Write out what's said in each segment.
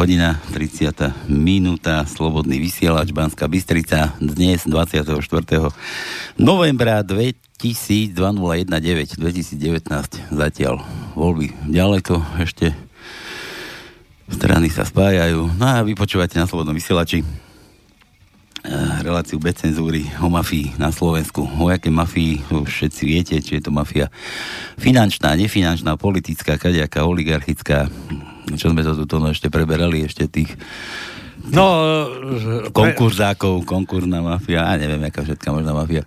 Tak, 16. hodina, 30. minúta, Slobodný vysielač, Banská Bystrica, dnes 24. novembra 2019, 2019, zatiaľ voľby ďaleko, ešte strany sa spájajú, no a vy počúvate na Slobodnom vysielači Eh, reláciu bez cenzúry o mafii na Slovensku. O jaké mafii všetci viete, či je to mafia finančná, nefinančná, politická, kaďaká, oligarchická. Čo sme to tu no ešte preberali, ešte tých No, konkurzákov, konkurzná mafia, a neviem, aká všetká možná mafia.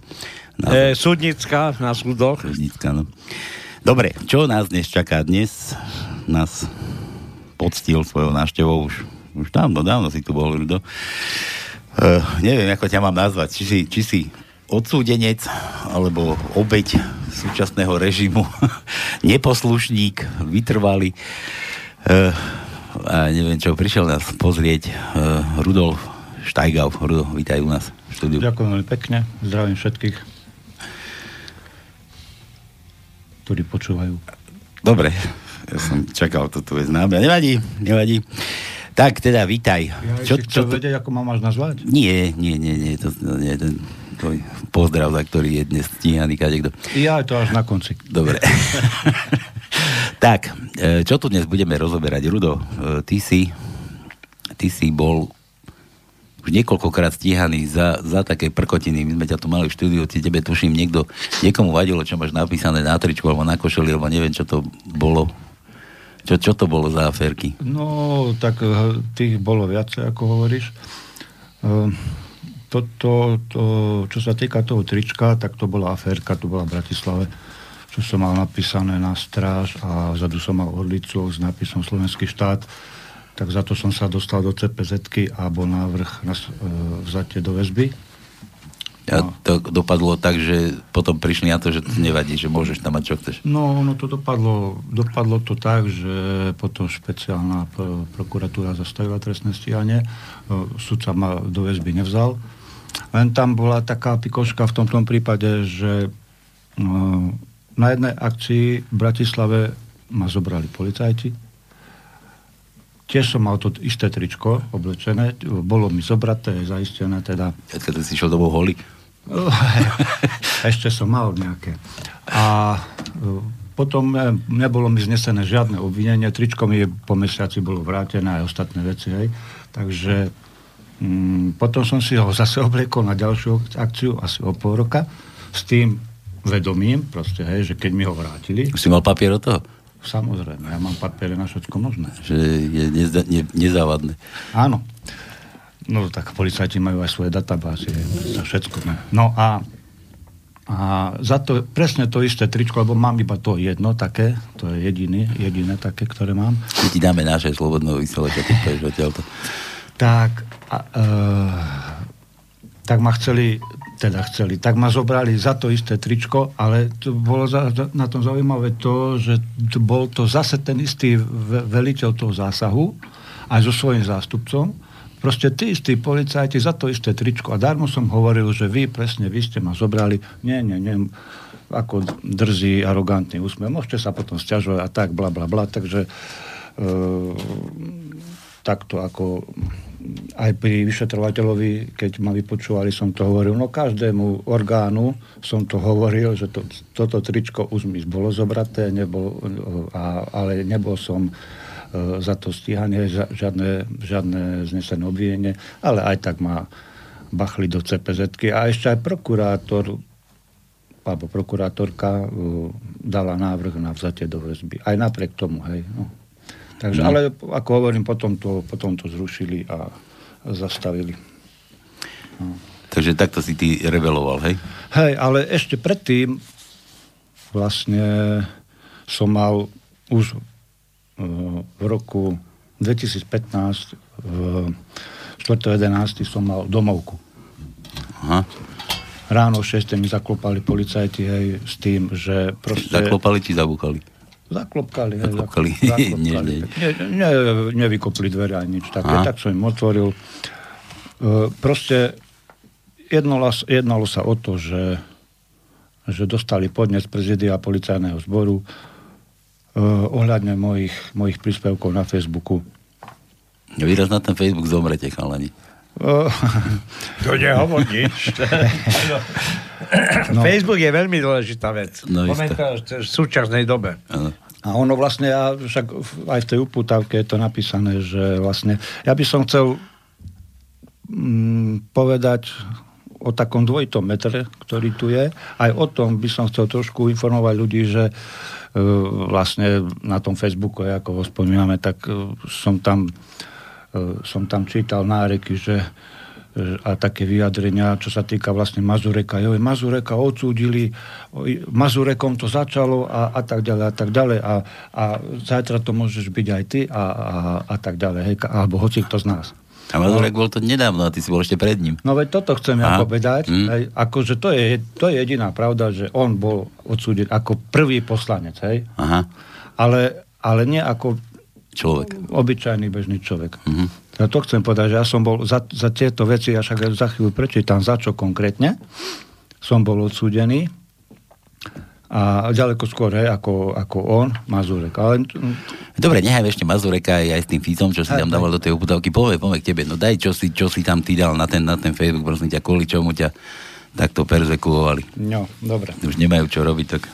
Na... E, súdnická na súdoch. Súdnická, no. Dobre, čo nás dnes čaká? Dnes nás poctil svojou návštevou už, už dávno, dávno si tu bol, Rudo. Uh, neviem, ako ťa mám nazvať. Či si, či si odsúdenec alebo obeď súčasného režimu, neposlušník, vytrvalý. Uh, a neviem čo, prišiel nás pozrieť uh, Rudolf Štajgau. Rudolf, vítaj u nás v štúdiu. Ďakujem veľmi pekne, zdravím všetkých, ktorí počúvajú. Dobre, ja som čakal, toto je známe. Nevadí, nevadí. Tak teda, vítaj. Ja čo, čo to... vedieť, ako ma máš nazvať? Nie, nie, nie, nie, to, to nie, ten, to pozdrav, za ktorý je dnes stíhaný kadekto. Ja to až na konci. Dobre. tak, e, čo tu dnes budeme rozoberať? Rudo, e, ty si, ty si bol už niekoľkokrát stíhaný za, za také prkotiny. My sme ťa tu mali v štúdiu, ti tebe tuším niekto, niekomu vadilo, čo máš napísané na tričku alebo na košeli, alebo neviem, čo to bolo čo, čo to bolo za aférky? No, tak eh, tých bolo viacej, ako hovoríš. Toto, to, čo sa týka toho trička, tak to bola aférka, to bola v Bratislave, čo som mal napísané na stráž a vzadu som mal odlicu s nápisom Slovenský štát, tak za to som sa dostal do cpz a bol návrh na e, vzatie do väzby a to dopadlo tak, že potom prišli na to, že to nevadí, že môžeš tam mať čo chceš. No, no to dopadlo, dopadlo to tak, že potom špeciálna prokuratúra zastavila trestné stíhanie, sudca ma do väzby nevzal. Len tam bola taká pikoška v tomto prípade, že na jednej akcii v Bratislave ma zobrali policajti, Tiež som mal to isté tričko oblečené, bolo mi zobraté, zaistené teda. Keď si šiel domov holý? Ešte som mal nejaké. A e, potom e, nebolo mi znesené žiadne obvinenie, tričko mi po mesiaci bolo vrátené aj ostatné veci, hej. Takže mm, potom som si ho zase obliekol na ďalšiu akciu, asi o pol roka, s tým vedomím, proste, hej, že keď mi ho vrátili... Už si mal papier od toho? Samozrejme, ja mám papiere na všetko možné. Že je nezda, ne, nezávadné. Áno. No tak policajti majú aj svoje databázy, za všetko. Ne. No a, a za to presne to isté tričko, lebo mám iba to jedno také, to je jediný, jediné také, ktoré mám. My ti dáme naše slobodného vysielača, ty odtiaľto. Tak, a, e, tak ma chceli teda chceli. Tak ma zobrali za to isté tričko, ale to bolo za, na tom zaujímavé to, že to bol to zase ten istý veliteľ toho zásahu, aj so svojím zástupcom, proste tí istí policajti za to isté tričko. A darmo som hovoril, že vy presne, vy ste ma zobrali. Nie, nie, nie, ako drzí, arogantný úsmev. Môžete sa potom stiažovať a tak, bla, bla, bla. Takže e, takto ako aj pri vyšetrovateľovi, keď ma vypočúvali, som to hovoril, no každému orgánu som to hovoril, že to, toto tričko už mi bolo zobraté, nebol, a, ale nebol som e, za to stíhanie, žiadne, žiadne znesené obvinenie, ale aj tak ma bachli do cpz a ešte aj prokurátor alebo prokurátorka uh, dala návrh na vzatie do väzby. Aj napriek tomu, hej. No. Takže, no. ale ako hovorím, potom to, potom to zrušili a zastavili. No. Takže takto si ty reveloval, hej? Hej, ale ešte predtým vlastne som mal už uh, v roku 2015 v 4.11. som mal domovku. Aha. Ráno o 6. mi zaklopali policajti hej, s tým, že proste... Zaklopali či zabúkali? Zaklopkali. Zaklopkali. zaklopkali. nie, nie. Ne, ne, nevykopli dvere ani nič také. Aha. Tak som im otvoril. E, proste jednalo, jednalo sa o to, že, že dostali podnes prezidia policajného zboru ohľadne mojich, mojich príspevkov na Facebooku. Výraz na ten Facebook zomrete, chalani. To nehovor nič. no. Facebook je veľmi dôležitá vec. No, Momentálne v súčasnej dobe. Ano. A ono vlastne, ja, však aj v tej uputavke je to napísané, že vlastne, ja by som chcel mm, povedať o takom dvojitom metre, ktorý tu je. Aj o tom by som chcel trošku informovať ľudí, že e, vlastne na tom Facebooku, ako ho spomíname, tak e, som tam, e, som tam čítal náreky, že a také vyjadrenia, čo sa týka vlastne Mazureka. Jo, Mazureka odsúdili, Mazurekom to začalo a, a tak ďalej a tak ďalej a, a zajtra to môžeš byť aj ty a, a, a tak ďalej, hej, alebo hoci kto z nás. A Mazurek bol to nedávno a ty si bol ešte pred ním. No veď toto chcem ja povedať. Mm. Hej, akože to je, to je jediná pravda, že on bol odsúdený ako prvý poslanec, hej? Aha. Ale, ale nie ako človek. Obyčajný bežný človek. Mm-hmm. Ja to chcem povedať, že ja som bol za, za tieto veci, ja však za chvíľu prečítam, za čo konkrétne som bol odsúdený a ďaleko skôr hej, ako, ako on, Mazurek. Ale... Dobre, nechaj ešte Mazureka aj, aj s tým Ficom, čo si tam dával do tej uputavky. Povie, povie k tebe, no daj, čo si, čo si tam ty dal na ten, na ten Facebook, prosím ťa, kvôli čomu ťa takto perzekuovali. No, dobre. Už nemajú čo robiť, tak...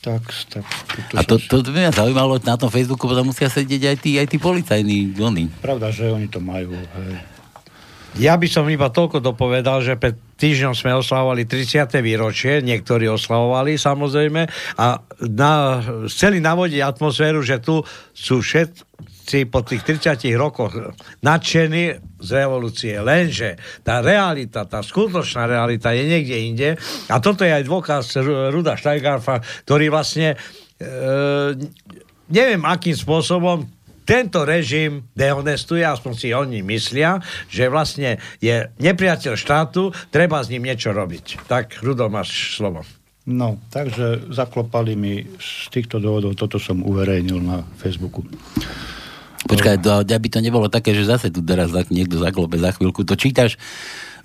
Tak, tak. A to, to, to by mňa zaujímalo, na tom Facebooku potom musia sedieť aj tí, aj tí policajní oni. Pravda, že oni to majú. Hej. Ja by som iba toľko dopovedal, že pred týždňom sme oslavovali 30. výročie, niektorí oslavovali samozrejme a na, chceli navodiť atmosféru, že tu sú všetci po tých 30 rokoch nadšení z revolúcie. Lenže tá realita, tá skutočná realita je niekde inde a toto je aj dôkaz Ruda Steigarfa, ktorý vlastne e, neviem akým spôsobom tento režim dehonestuje, aspoň si oni myslia, že vlastne je nepriateľ štátu, treba s ním niečo robiť. Tak, Rudo, máš slovo. No, takže zaklopali mi z týchto dôvodov, toto som uverejnil na Facebooku. Počkaj, to, aby to nebolo také, že zase tu teraz niekto zaklope za chvíľku. To čítaš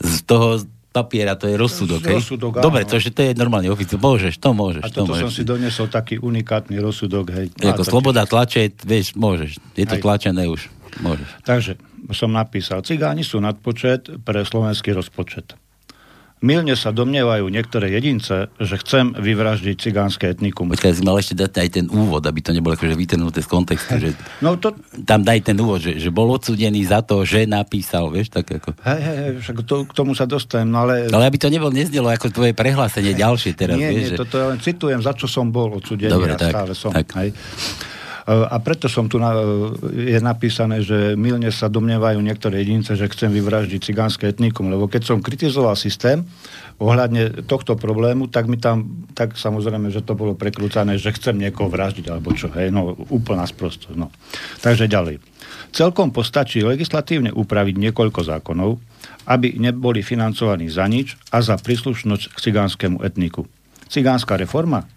z toho papiera, to je rozsudok. rozsudok Dobre, to, že to je normálne oficiál. Môžeš, to môžeš. A toto to môžeš. som si doniesol taký unikátny rozsudok. Hej. Ako sloboda tlače, vieš, môžeš. Je to hej. tlačené už. Môžeš. Takže som napísal, cigáni sú nadpočet pre slovenský rozpočet. Milne sa domnievajú niektoré jedince, že chcem vyvraždiť cigánske etnikum. Počkaj, si mal ešte dať aj ten úvod, aby to nebolo akože vytrhnuté z kontextu. Že no to... Tam daj ten úvod, že, že bol odsudený za to, že napísal, vieš, tak ako... Hej, hej, hej, však to, k tomu sa dostanem, no ale... Ale aby to nebol nezdelo ako tvoje prehlásenie hej, ďalšie teraz, nie, vieš. Nie, že... toto ja len citujem, za čo som bol odsudený Dobre, a tak, stále som. Tak. Hej. Eh, a preto som tu na, eh, je napísané, že milne sa domnievajú niektoré jedince, že chcem vyvraždiť cigánske etnikum, lebo keď som kritizoval systém ohľadne tohto problému, tak mi tam, tak samozrejme, že to bolo prekrúcané, že chcem niekoho vraždiť, alebo čo, hej, no úplná sprostosť, no. Takže ďalej. Celkom postačí legislatívne upraviť niekoľko zákonov, aby neboli financovaní za nič a za príslušnosť k cigánskému etniku. Cigánska reforma?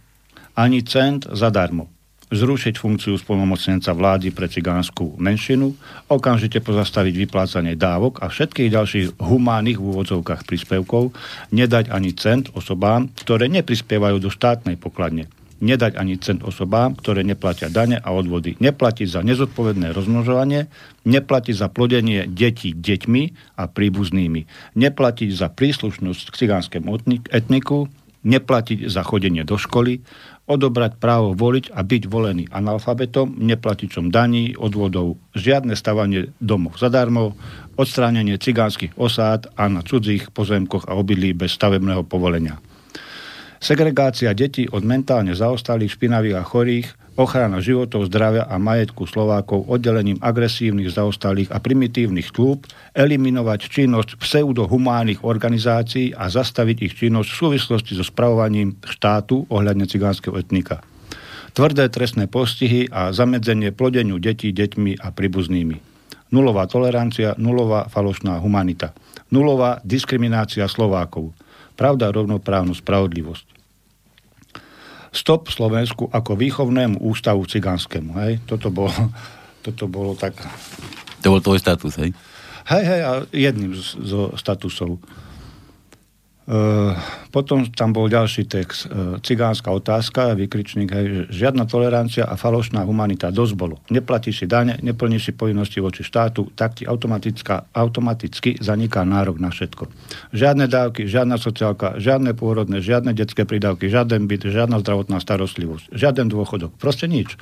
Ani cent zadarmo zrušiť funkciu spolnomocnenca vlády pre cigánsku menšinu, okamžite pozastaviť vyplácanie dávok a všetkých ďalších humánnych v úvodzovkách príspevkov, nedať ani cent osobám, ktoré neprispievajú do štátnej pokladne, nedať ani cent osobám, ktoré neplatia dane a odvody, neplatiť za nezodpovedné rozmnožovanie, neplatiť za plodenie detí deťmi a príbuznými, neplatiť za príslušnosť k cigánskému etniku, neplatiť za chodenie do školy, odobrať právo voliť a byť volený analfabetom, neplatičom daní, odvodov, žiadne stavanie domov zadarmo, odstránenie cigánskych osád a na cudzích pozemkoch a obydlí bez stavebného povolenia. Segregácia detí od mentálne zaostalých, špinavých a chorých, ochrana životov, zdravia a majetku Slovákov oddelením agresívnych, zaostalých a primitívnych klúb, eliminovať činnosť pseudohumánnych organizácií a zastaviť ich činnosť v súvislosti so spravovaním štátu ohľadne cigánskeho etnika. Tvrdé trestné postihy a zamedzenie plodeniu detí deťmi a príbuznými. Nulová tolerancia, nulová falošná humanita. Nulová diskriminácia Slovákov. Pravda, rovnoprávnu spravodlivosť Stop Slovensku ako výchovnému ústavu cigánskému. Hej? Toto bolo, toto bolo tak... To bol tvoj status, hej? Hej, hej, a jedným zo statusov. Uh, potom tam bol ďalší text. Uh, cigánska otázka, vykričník, hej, žiadna tolerancia a falošná humanita. Dosť bolo. Neplatíš si dane, neplníš si povinnosti voči štátu, tak ti automaticky zaniká nárok na všetko. Žiadne dávky, žiadna sociálka, žiadne pôrodné, žiadne detské prídavky, žiaden byt, žiadna zdravotná starostlivosť, žiaden dôchodok. Proste nič.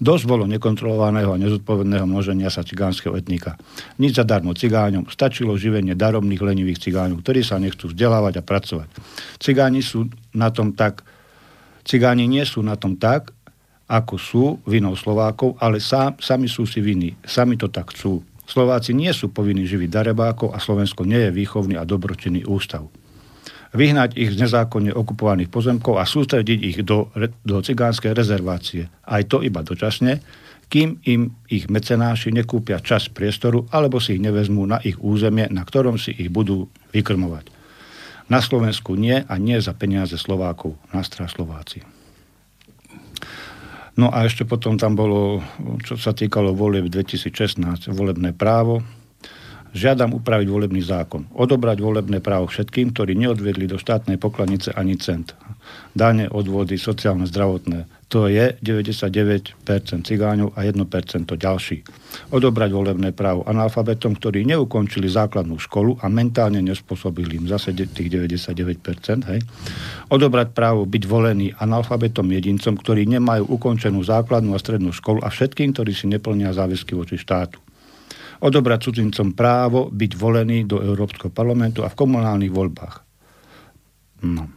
Dosť bolo nekontrolovaného a nezodpovedného množenia sa cigánskeho etnika. Nič zadarmo cigáňom, stačilo živenie daromných lenivých cigáňov, ktorí sa nechcú vzdelávať a pracovať. Cigáni sú na tom tak, cigáni nie sú na tom tak, ako sú vinou Slovákov, ale sám, sami sú si viny, sami to tak chcú. Slováci nie sú povinní živiť darebákov a Slovensko nie je výchovný a dobročinný ústav vyhnať ich z nezákonne okupovaných pozemkov a sústrediť ich do, do cigánskej rezervácie. Aj to iba dočasne, kým im ich mecenáši nekúpia čas priestoru alebo si ich nevezmú na ich územie, na ktorom si ich budú vykrmovať. Na Slovensku nie a nie za peniaze Slovákov, na Slováci. No a ešte potom tam bolo, čo sa týkalo volieb 2016, volebné právo, Žiadam upraviť volebný zákon. Odobrať volebné právo všetkým, ktorí neodvedli do štátnej pokladnice ani cent. Dane, odvody, sociálne, zdravotné. To je 99% cigáňov a 1% ďalší. Odobrať volebné právo analfabetom, ktorí neukončili základnú školu a mentálne nespôsobili im zase tých 99%. Hej. Odobrať právo byť volený analfabetom jedincom, ktorí nemajú ukončenú základnú a strednú školu a všetkým, ktorí si neplnia záväzky voči štátu odobrať cudzincom právo byť volený do Európskeho parlamentu a v komunálnych voľbách. No.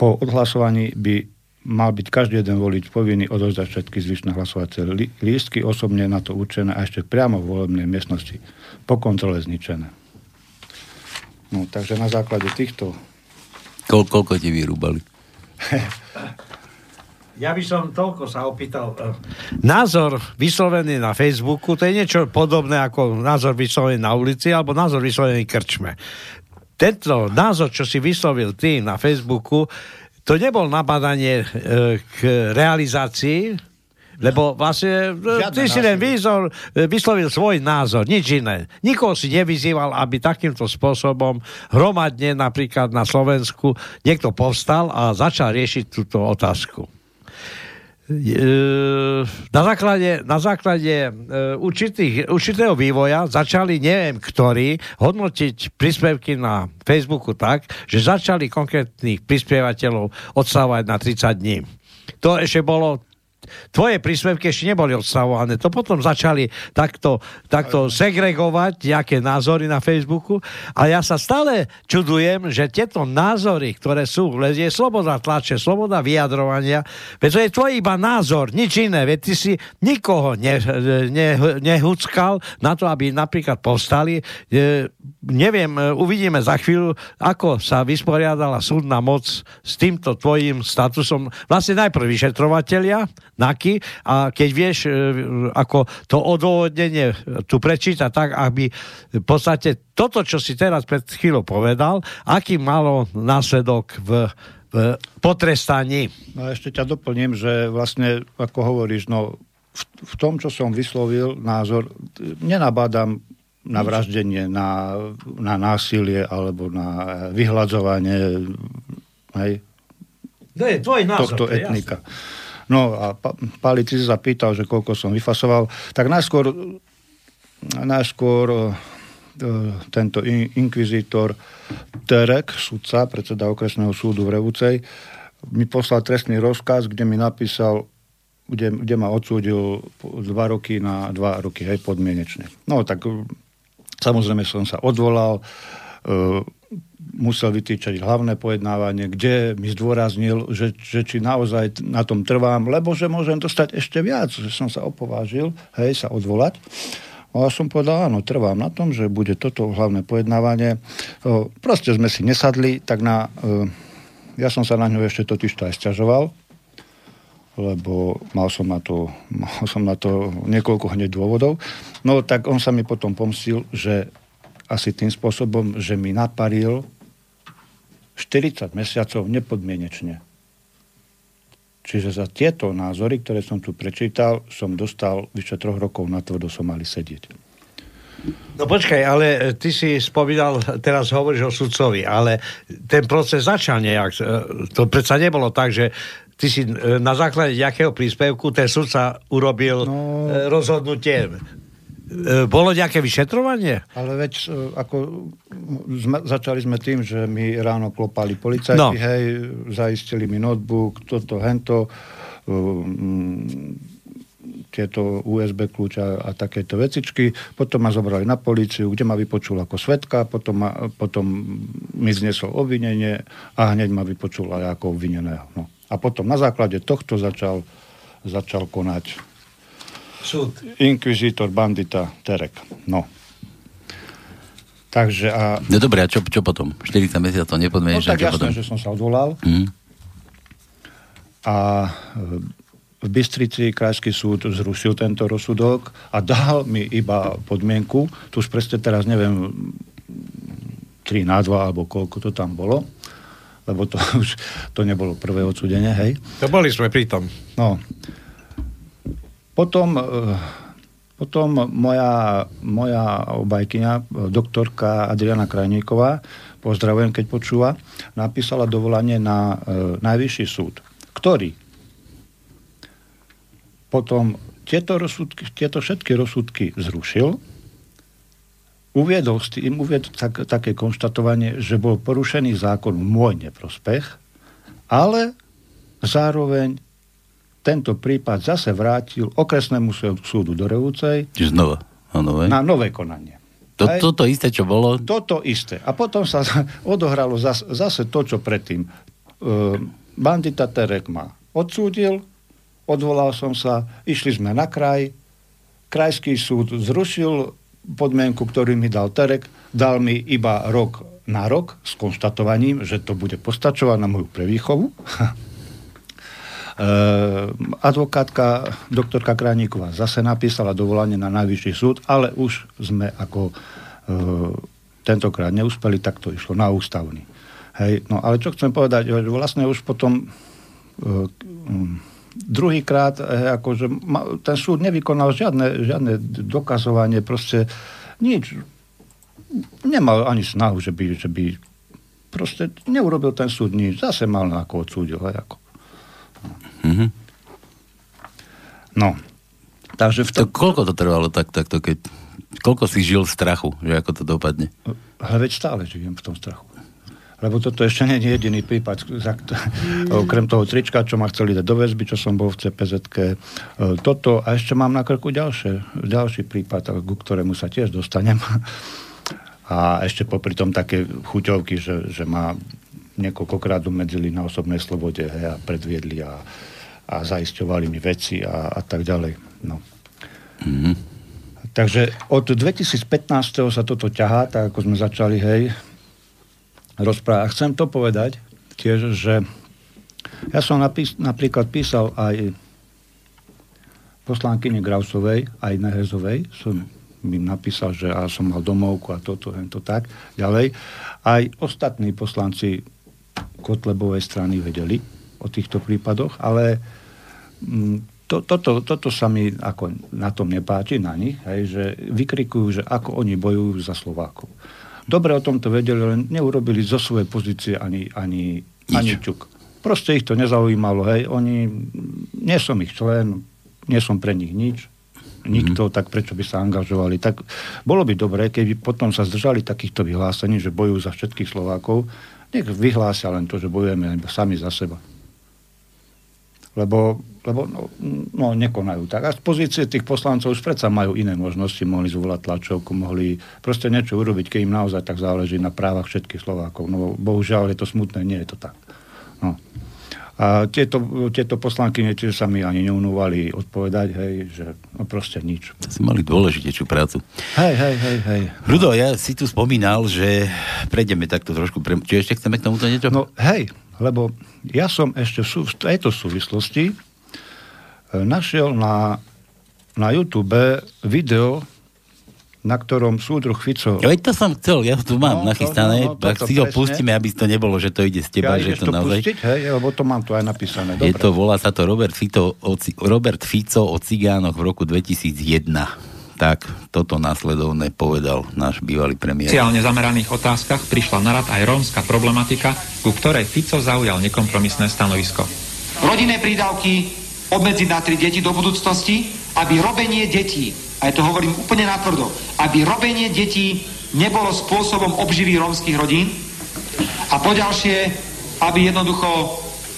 Po odhlasovaní by mal byť každý jeden volič povinný odozdať všetky zvyšné hlasovacie lístky, osobne na to určené a ešte priamo v volebnej miestnosti, po kontrole zničené. No, takže na základe týchto... Kol, koľko ti vyrúbali? Ja by som toľko sa opýtal. E, názor vyslovený na Facebooku, to je niečo podobné ako názor vyslovený na ulici alebo názor vyslovený krčme. Tento názor, čo si vyslovil ty na Facebooku, to nebol nabadanie e, k realizácii, lebo vlastne e, Žiadne ty si len výzor, vyslovil svoj názor, nič iné. Nikoho si nevyzýval, aby takýmto spôsobom hromadne napríklad na Slovensku niekto povstal a začal riešiť túto otázku na základe, na základe určitých, určitého vývoja začali, neviem ktorí, hodnotiť príspevky na Facebooku tak, že začali konkrétnych prispievateľov odstávať na 30 dní. To ešte bolo tvoje príspevky ešte neboli odstavované. To potom začali takto, takto segregovať nejaké názory na Facebooku a ja sa stále čudujem, že tieto názory, ktoré sú, je sloboda tlače, sloboda vyjadrovania, veď to je tvoj iba názor, nič iné, veď ty si nikoho ne, ne, nehuckal na to, aby napríklad povstali. E, neviem, uvidíme za chvíľu, ako sa vysporiadala súdna moc s týmto tvojim statusom. Vlastne najprv vyšetrovateľia, NAKY a keď vieš, e, ako to odôvodnenie tu prečíta tak, aby v podstate toto, čo si teraz pred chvíľou povedal, aký malo následok v, v potrestaní. No a ešte ťa doplním, že vlastne, ako hovoríš, no v, v tom, čo som vyslovil názor, nenabádam na vraždenie, na, na násilie alebo na vyhľadzovanie hej, to je tvoj názor, tohto etnika. Jasné. No a Pali, si sa pýtal, že koľko som vyfasoval. Tak najskôr, najskôr e, tento inkvizitor Terek, sudca, predseda okresného súdu v Revúcej, mi poslal trestný rozkaz, kde mi napísal, kde, kde ma odsúdil dva roky na dva roky, hej, podmienečne. No tak samozrejme som sa odvolal, e, musel vytýčať hlavné pojednávanie, kde mi zdôraznil, že, že či naozaj na tom trvám, lebo že môžem dostať ešte viac, že som sa opovážil, hej, sa odvolať. A som povedal, áno, trvám na tom, že bude toto hlavné pojednávanie. O, proste sme si nesadli, tak na... O, ja som sa na ňu ešte totiž to aj sťažoval, lebo mal som na to, mal som na to niekoľko hneď dôvodov. No tak on sa mi potom pomstil, že asi tým spôsobom, že mi naparil 40 mesiacov nepodmienečne. Čiže za tieto názory, ktoré som tu prečítal, som dostal vyše troch rokov na tvrdo som mali sedieť. No počkaj, ale ty si spomínal, teraz hovoríš o sudcovi, ale ten proces začal nejak. E, to predsa nebolo tak, že ty si e, na základe nejakého príspevku ten sudca urobil no... rozhodnutie. Bolo nejaké vyšetrovanie? Ale veď ako sme, začali sme tým, že mi ráno klopali policajti, no. hej, zaistili mi notebook, toto, hento, um, tieto USB kľúča a takéto vecičky. Potom ma zobrali na políciu, kde ma vypočul ako svetka, potom, ma, potom mi znesol obvinenie a hneď ma vypočul aj ako obvineného. No. A potom na základe tohto začal, začal konať súd. Inkvizítor bandita Terek. No. Takže a... No dobré, a čo, čo potom? 40 mesiacov nepodmieneš? No tak jasné, potom? že som sa odvolal. Mm. A v Bystrici krajský súd zrušil tento rozsudok a dal mi iba podmienku, tu už presne teraz neviem, 3 na 2 alebo koľko to tam bolo, lebo to už to nebolo prvé odsúdenie, hej. To boli sme pri tom. No. Potom, eh, potom moja, moja obajkyňa, doktorka Adriana Krajníková, pozdravujem, keď počúva, napísala dovolanie na e, najvyšší súd, ktorý? Potom tieto, rozsudky, tieto všetky rozsudky zrušil, uviedol s tým, uviedol tak, také konštatovanie, že bol porušený zákon v môj neprospech, ale zároveň tento prípad zase vrátil okresnému súdu do Revúcej. Čiže znova. Nové. Na nové konanie. To, toto isté, čo bolo? Toto isté. A potom sa odohralo zase, zase to, čo predtým. E, bandita Terek ma odsúdil, odvolal som sa, išli sme na kraj, krajský súd zrušil podmienku, ktorý mi dal Terek, dal mi iba rok na rok s konštatovaním, že to bude postačovať na moju prevýchovu. E, advokátka doktorka Krajníková zase napísala dovolanie na najvyšší súd, ale už sme ako e, tentokrát neúspeli, tak to išlo na ústavný. Hej, no ale čo chcem povedať, že vlastne už potom e, druhýkrát, eh, akože ten súd nevykonal žiadne, žiadne dokazovanie, proste nič. Nemal ani snahu, že by, že by proste neurobil ten súd nič. Zase mal ako odsúdil. Aj ako. Mm-hmm. No. Takže v to... to... Koľko to trvalo tak, takto, keď... Koľko si žil v strachu, že ako to dopadne? Ale veď stále žijem v tom strachu lebo toto ešte nie je jediný prípad. Okrem toho trička, čo ma chceli dať do väzby, čo som bol v cpz e, toto a ešte mám na krku ďalšie, ďalší prípad, ku ktorému sa tiež dostanem. A ešte popri tom také chuťovky, že, že ma niekoľkokrát umedzili na osobnej slobode hej, a predviedli a, a zaisťovali mi veci a, a tak ďalej. No. Mm-hmm. Takže od 2015. sa toto ťahá, tak ako sme začali, hej, rozprávať. Chcem to povedať tiež, že ja som napís, napríklad písal aj poslankyne Grausovej, aj Nehezovej, som im napísal, že ja som mal domovku a toto, to tak, ďalej. Aj ostatní poslanci Kotlebovej strany vedeli o týchto prípadoch, ale to, toto, toto sa mi ako na tom nepáči, na nich, hej, že vykrikujú, že ako oni bojujú za Slovákov dobre o tomto vedeli, len neurobili zo svojej pozície ani, ani, ani čuk. Proste ich to nezaujímalo, hej, oni, nie som ich člen, nie som pre nich nič, nikto, mm-hmm. tak prečo by sa angažovali. Tak bolo by dobré, keby potom sa zdržali takýchto vyhlásení, že bojujú za všetkých Slovákov, nech vyhlásia len to, že bojujeme sami za seba lebo, lebo no, no, nekonajú tak. A z pozície tých poslancov už predsa majú iné možnosti, mohli zvolať tlačovku, mohli proste niečo urobiť, keď im naozaj tak záleží na právach všetkých Slovákov. No bohužiaľ je to smutné, nie je to tak. No. A tieto, tieto poslanky tiež sa mi ani neunúvali odpovedať, hej, že no proste nič. Si mali dôležitejšiu prácu. Hej, hej, hej, hej. Rudo, ja si tu spomínal, že prejdeme takto trošku, pre... či ešte chceme k tomuto niečo? No hej, lebo ja som ešte v tejto súvislosti e, našiel na, na YouTube video, na ktorom súdruh Fico... Ja, to som chcel, ja to mám no, nachystané, no, no, tak si ho pustíme, aby to nebolo, že to ide z teba, ja, že to, to naozaj... pustiť, hej, lebo to mám tu aj napísané. Dobre. Je to, volá sa to Robert Fico, o, Robert Fico o cigánoch v roku 2001 Tak toto následovné povedal náš bývalý premiér. V sociálne zameraných otázkach prišla na rad aj rómska problematika, ku ktorej Fico zaujal nekompromisné stanovisko. Rodinné prídavky obmedziť na tri deti do budúcnosti, aby robenie detí, a ja to hovorím úplne natvrdo, aby robenie detí nebolo spôsobom obživy rómskych rodín a poďalšie, aby jednoducho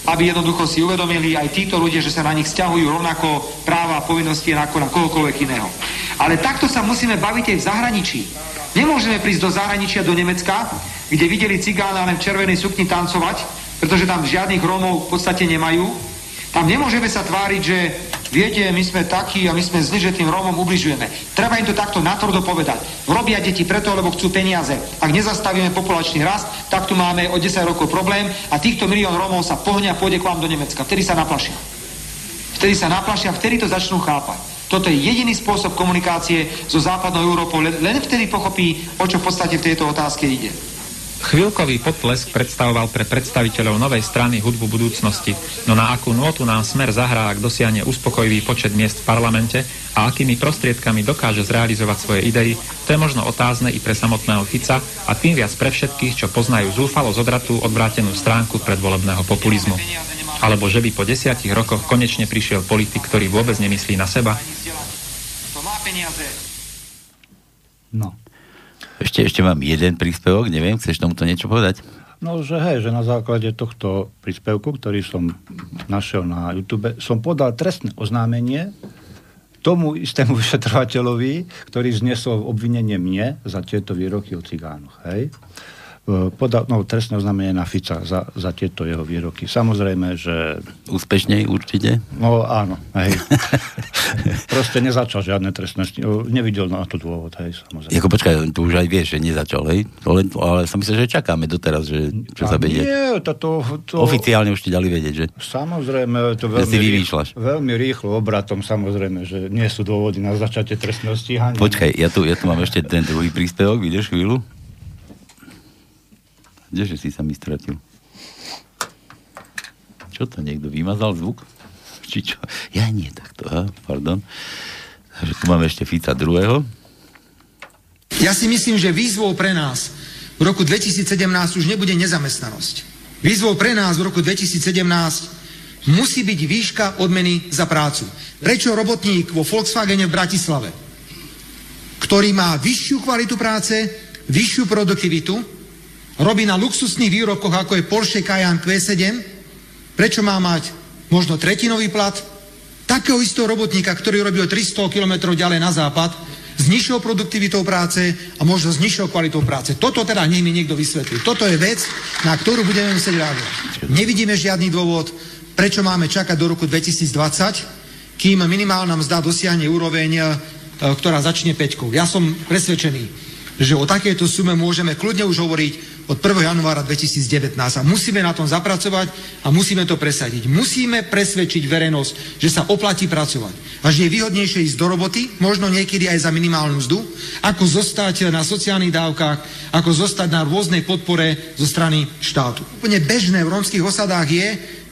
aby jednoducho si uvedomili aj títo ľudia, že sa na nich stiahujú rovnako práva a povinnosti ako na kohokoľvek iného. Ale takto sa musíme baviť aj v zahraničí. Nemôžeme prísť do zahraničia, do Nemecka, kde videli cigána len v červenej sukni tancovať, pretože tam žiadnych Rómov v podstate nemajú. Tam nemôžeme sa tváriť, že viete, my sme takí a my sme zli, že tým Rómom ubližujeme. Treba im to takto natvrdo povedať. Robia deti preto, lebo chcú peniaze. Ak nezastavíme populačný rast, tak tu máme o 10 rokov problém a týchto milión Rómov sa pohne a pôjde k vám do Nemecka. Vtedy sa naplašia. Vtedy sa naplašia, vtedy to začnú chápať. Toto je jediný spôsob komunikácie so západnou Európou. Len vtedy pochopí, o čo v podstate v tejto otázke ide. Chvíľkový potlesk predstavoval pre predstaviteľov novej strany hudbu budúcnosti, no na akú notu nám smer zahrá, ak dosiahne uspokojivý počet miest v parlamente a akými prostriedkami dokáže zrealizovať svoje idei, to je možno otázne i pre samotného Fica a tým viac pre všetkých, čo poznajú zúfalo zodratú odvrátenú stránku predvolebného populizmu. Alebo že by po desiatich rokoch konečne prišiel politik, ktorý vôbec nemyslí na seba? No. Ešte, ešte mám jeden príspevok, neviem, chceš tomuto niečo povedať? No, že hej, že na základe tohto príspevku, ktorý som našiel na YouTube, som podal trestné oznámenie tomu istému vyšetrovateľovi, ktorý znesol obvinenie mne za tieto výroky o cigánoch. Hej? E, podal no, trestné oznámenie na Fica za, za tieto jeho výroky. Samozrejme, že... Úspešne určite? No áno. Hej. Proste nezačal žiadne trestné... Nevidel na to dôvod, hej, samozrejme. Jako počkaj, tu už aj vieš, že nezačal, hej? Ale, ale som myslel, že čakáme doteraz, že čo sa vedie. Nie, to, to. Oficiálne už ti dali vedieť, že? Samozrejme, to veľmi, rýchlo, veľmi rýchlo obratom, samozrejme, že nie sú dôvody na začatie trestného stíhania. Počkaj, ja tu, ja tu mám ešte ten druhý príspevok, vidíš chvíľu? Kdeže si sa mi stratil? Čo to, niekto vymazal zvuk? Či čo? Ja nie takto, ha? pardon. Takže tu máme ešte Fica druhého. Ja si myslím, že výzvou pre nás v roku 2017 už nebude nezamestnanosť. Výzvou pre nás v roku 2017 musí byť výška odmeny za prácu. Prečo robotník vo Volkswagene v Bratislave, ktorý má vyššiu kvalitu práce, vyššiu produktivitu, robí na luxusných výrobkoch, ako je Porsche Cayenne Q7, prečo má mať možno tretinový plat? Takého istého robotníka, ktorý robí o 300 km ďalej na západ, s nižšou produktivitou práce a možno s nižšou kvalitou práce. Toto teda nech mi niekto vysvetlí. Toto je vec, na ktorú budeme musieť reagovať. Nevidíme žiadny dôvod, prečo máme čakať do roku 2020, kým minimálna mzda dosiahne úroveň, e, ktorá začne peťkou. Ja som presvedčený, že o takejto sume môžeme kľudne už hovoriť od 1. januára 2019 a musíme na tom zapracovať a musíme to presadiť. Musíme presvedčiť verejnosť, že sa oplatí pracovať. A že je výhodnejšie ísť do roboty, možno niekedy aj za minimálnu mzdu, ako zostať na sociálnych dávkach, ako zostať na rôznej podpore zo strany štátu. Úplne bežné v rómskych osadách je,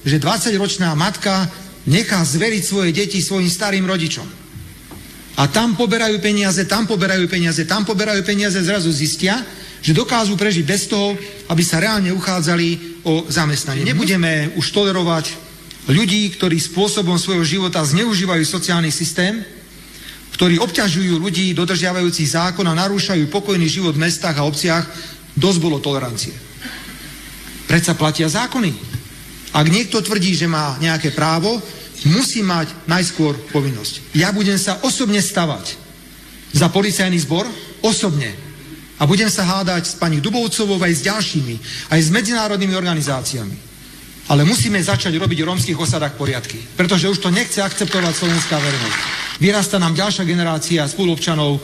že 20-ročná matka nechá zveriť svoje deti svojim starým rodičom. A tam poberajú peniaze, tam poberajú peniaze, tam poberajú peniaze, zrazu zistia, že dokážu prežiť bez toho, aby sa reálne uchádzali o zamestnanie. Nebudeme už tolerovať ľudí, ktorí spôsobom svojho života zneužívajú sociálny systém, ktorí obťažujú ľudí dodržiavajúcich zákon a narúšajú pokojný život v mestách a obciach, dosť bolo tolerancie. Predsa platia zákony. Ak niekto tvrdí, že má nejaké právo, musí mať najskôr povinnosť. Ja budem sa osobne stavať za policajný zbor, osobne, a budem sa hádať s pani Dubovcovou aj s ďalšími, aj s medzinárodnými organizáciami. Ale musíme začať robiť v rómskych osadách poriadky, pretože už to nechce akceptovať slovenská verejnosť. Vyrasta nám ďalšia generácia spoluobčanov,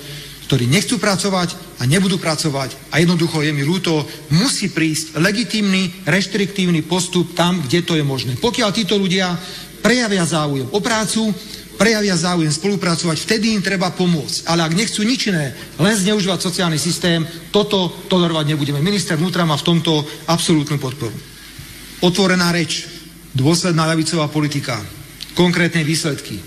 ktorí nechcú pracovať a nebudú pracovať a jednoducho je mi ľúto, musí prísť legitímny, reštriktívny postup tam, kde to je možné. Pokiaľ títo ľudia prejavia záujem o prácu, prejavia záujem spolupracovať, vtedy im treba pomôcť. Ale ak nechcú nič iné, len zneužívať sociálny systém, toto tolerovať nebudeme. Minister vnútra má v tomto absolútnu podporu. Otvorená reč, dôsledná ľavicová politika, konkrétne výsledky,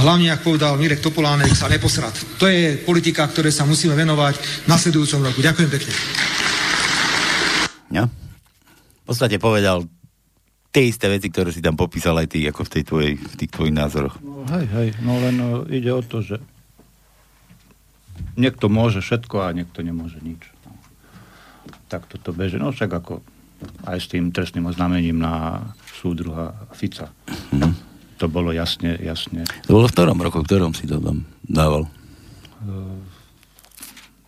hlavne, ak povedal Mirek Topolánek, sa neposrad. To je politika, ktoré sa musíme venovať v nasledujúcom roku. Ďakujem pekne. Ja. V podstate povedal tie isté veci, ktoré si tam popísal aj ty, ako v, tej tvojej, v tých tvojich názoroch. No, hej, hej, no len no, ide o to, že niekto môže všetko a niekto nemôže nič. No. Tak toto beže. No však ako aj s tým trestným oznámením na súdruha Fica. Mm. To bolo jasne, jasne. To bolo v ktorom roku, v ktorom si to tam dával?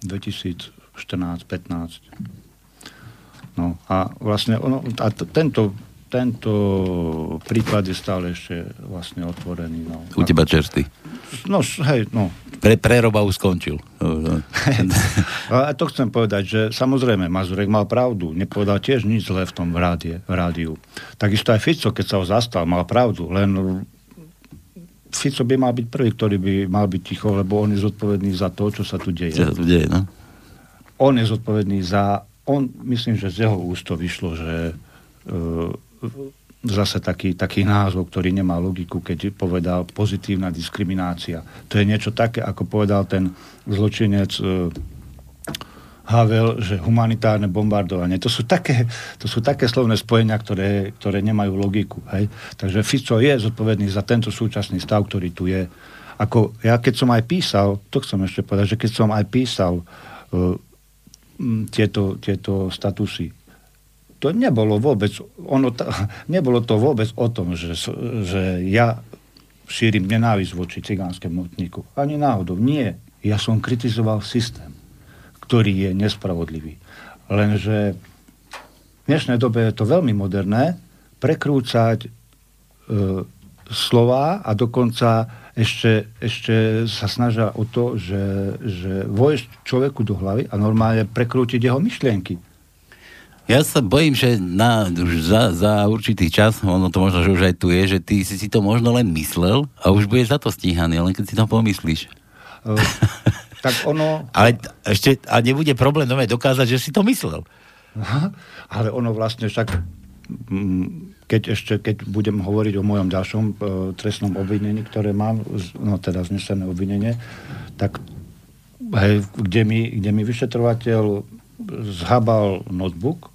2014-15. No a vlastne ono, a t- tento, tento prípad je stále ešte vlastne otvorený. No. U teba čerstvý. No, hej, no. Pre, preroba už skončil. a to chcem povedať, že samozrejme Mazurek mal pravdu. Nepovedal tiež nič zlé v tom rádie, v rádiu. Takisto aj Fico, keď sa ho zastal, mal pravdu. Len Fico by mal byť prvý, ktorý by mal byť ticho, lebo on je zodpovedný za to, čo sa tu deje. Čo sa tu deje, no? On je zodpovedný za on, myslím, že z jeho úst to vyšlo, že e, zase taký, taký názov, ktorý nemá logiku, keď povedal pozitívna diskriminácia. To je niečo také, ako povedal ten zločinec e, Havel, že humanitárne bombardovanie. To sú také, to sú také slovné spojenia, ktoré, ktoré nemajú logiku. Hej? Takže Fico je zodpovedný za tento súčasný stav, ktorý tu je. Ako ja keď som aj písal, to chcem ešte povedať, že keď som aj písal uh, tieto, tieto statusy. To nebolo vôbec, ono, nebolo to vôbec o tom, že, že ja šírim nenávisť voči cigánskému motníku. Ani náhodou. Nie. Ja som kritizoval systém, ktorý je nespravodlivý. Lenže v dnešnej dobe je to veľmi moderné prekrúcať e, slova a dokonca ešte, ešte sa snažia o to, že, že vojsť človeku do hlavy a normálne prekrútiť jeho myšlienky. Ja sa bojím, že na, už za, za určitý čas, ono to možno, že už aj tu je, že ty si si to možno len myslel a už budeš za to stíhaný, len keď si to pomyslíš. Uh, tak ono... Ale ešte, a nebude problém nové dokázať, že si to myslel. Aha, ale ono vlastne však keď ešte, keď budem hovoriť o mojom ďalšom e, trestnom obvinení, ktoré mám, no teda znesené obvinenie, tak hej, kde, mi, kde mi vyšetrovateľ zhabal notebook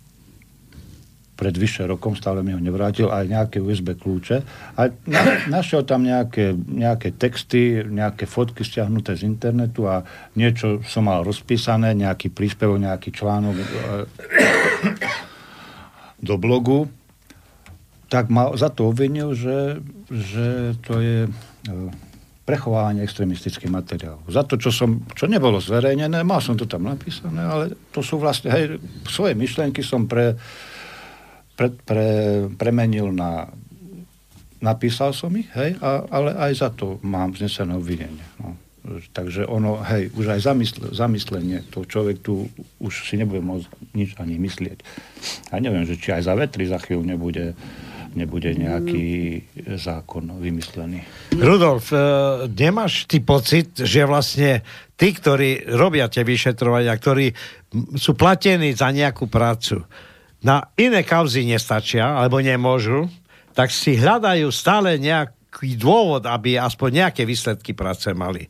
pred vyše rokom, stále mi ho nevrátil, aj nejaké USB kľúče a na, našiel tam nejaké, nejaké texty, nejaké fotky stiahnuté z internetu a niečo som mal rozpísané, nejaký príspevok, nejaký článok e, do blogu, tak ma za to obvinil, že, že to je e, prechovávanie extremistických materiálov. Za to, čo, som, čo nebolo zverejnené, mal som to tam napísané, ale to sú vlastne, hej, svoje myšlienky som pre, pre, pre, premenil na napísal som ich, hej, a, ale aj za to mám znesené obvinenie. No. Takže ono, hej, už aj zamysle, zamyslenie, to človek tu už si nebude môcť nič ani myslieť. A neviem, že či aj za vetri za chvíľu nebude, nebude nejaký zákon vymyslený. Rudolf, e, nemáš ty pocit, že vlastne tí, ktorí robia tie vyšetrovania, ktorí sú platení za nejakú prácu, na iné kauzy nestačia, alebo nemôžu, tak si hľadajú stále nejak nejaký dôvod, aby aspoň nejaké výsledky práce mali.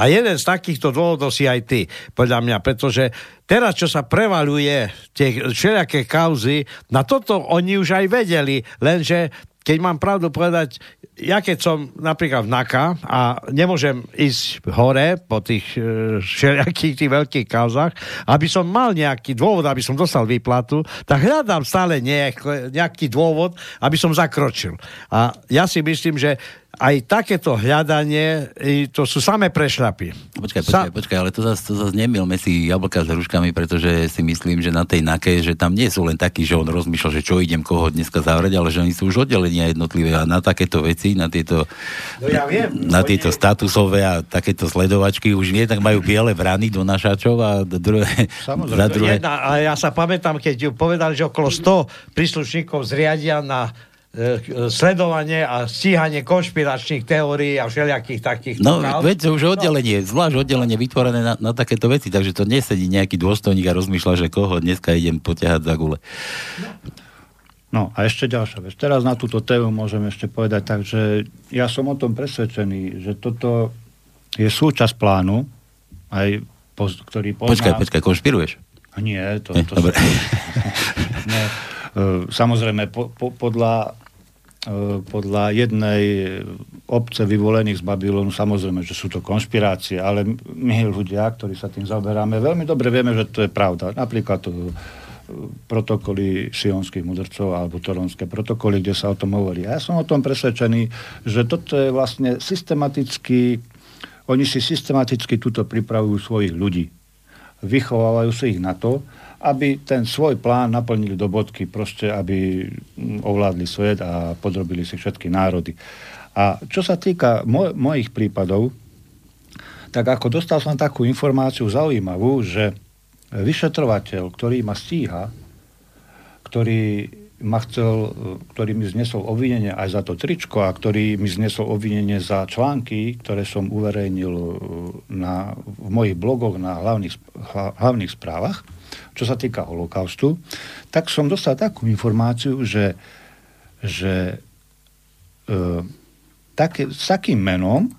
A jeden z takýchto dôvodov si aj ty, podľa mňa, pretože teraz, čo sa prevaluje, tie všelijaké kauzy, na toto oni už aj vedeli, lenže keď mám pravdu povedať, ja keď som napríklad v NAKA a nemôžem ísť hore po tých e, všelijakých tých veľkých kauzach, aby som mal nejaký dôvod, aby som dostal výplatu, tak hľadám stále nejak, nejaký dôvod, aby som zakročil. A ja si myslím, že aj takéto hľadanie, to sú samé prešľapy. Počkaj, počkaj, Sa... počkaj, ale to zase to zas nemilme si jablka s hruškami, pretože si myslím, že na tej nake, že tam nie sú len takí, že on rozmýšľa, že čo idem koho dneska zavrieť, ale že oni sú už oddelenia jednotlivé a na takéto veci, na tieto, no ja viem, na tieto statusové a takéto sledovačky už nie, tak majú biele vrany do našačov a druhé, Samozrejme. Za druhé... Jedna, a ja sa pamätám, keď povedali, že okolo 100 príslušníkov zriadia na sledovanie a stíhanie konšpiračných teórií a všelijakých takých. No, veď už oddelenie, no. zvlášť oddelenie vytvorené na, na takéto veci, takže to nesedí nejaký dôstojník a rozmýšľa, že koho dneska idem potiahať za gule. No No a ešte ďalšia vec. Teraz na túto tému môžem ešte povedať tak, že ja som o tom presvedčený, že toto je súčasť plánu, aj poz, ktorý poznám. Počkaj, počkaj, konšpiruješ? Nie, to... Nie, to dobre. nie, e, samozrejme, po, po, podľa, e, podľa jednej obce vyvolených z Babylonu, samozrejme, že sú to konšpirácie, ale my ľudia, ktorí sa tým zaoberáme, veľmi dobre vieme, že to je pravda. Napríklad to, e, protokoly sionských mudrcov alebo toronské protokoly, kde sa o tom hovorí. A ja som o tom presvedčený, že toto je vlastne systematicky, oni si systematicky túto pripravujú svojich ľudí vychovávajú si ich na to, aby ten svoj plán naplnili do bodky, proste aby mm, ovládli svet a podrobili si všetky národy. A čo sa týka moj, mojich prípadov, tak ako dostal som takú informáciu zaujímavú, že vyšetrovateľ, ktorý ma stíha, ktorý ma chcel, ktorý mi znesol obvinenie aj za to tričko a ktorý mi znesol obvinenie za články, ktoré som uverejnil uh, na, v mojich blogoch na hlavných, hlavných správach, čo sa týka holokaustu, tak som dostal takú informáciu, že, že e, také, s takým menom,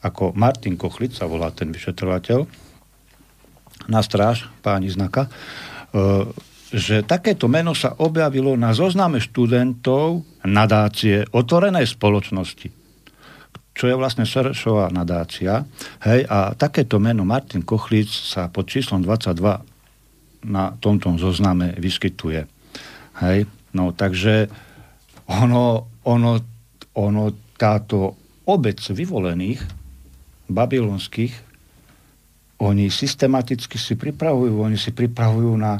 ako Martin Kochlic sa volá ten vyšetrovateľ, na stráž páni znaka, e, že takéto meno sa objavilo na zozname študentov nadácie otvorenej spoločnosti, čo je vlastne Serešová nadácia. Hej, a takéto meno Martin Kochlic sa pod číslom 22 na tomto zozname vyskytuje. Hej, no takže ono, ono, ono táto obec vyvolených babylonských, oni systematicky si pripravujú, oni si pripravujú na,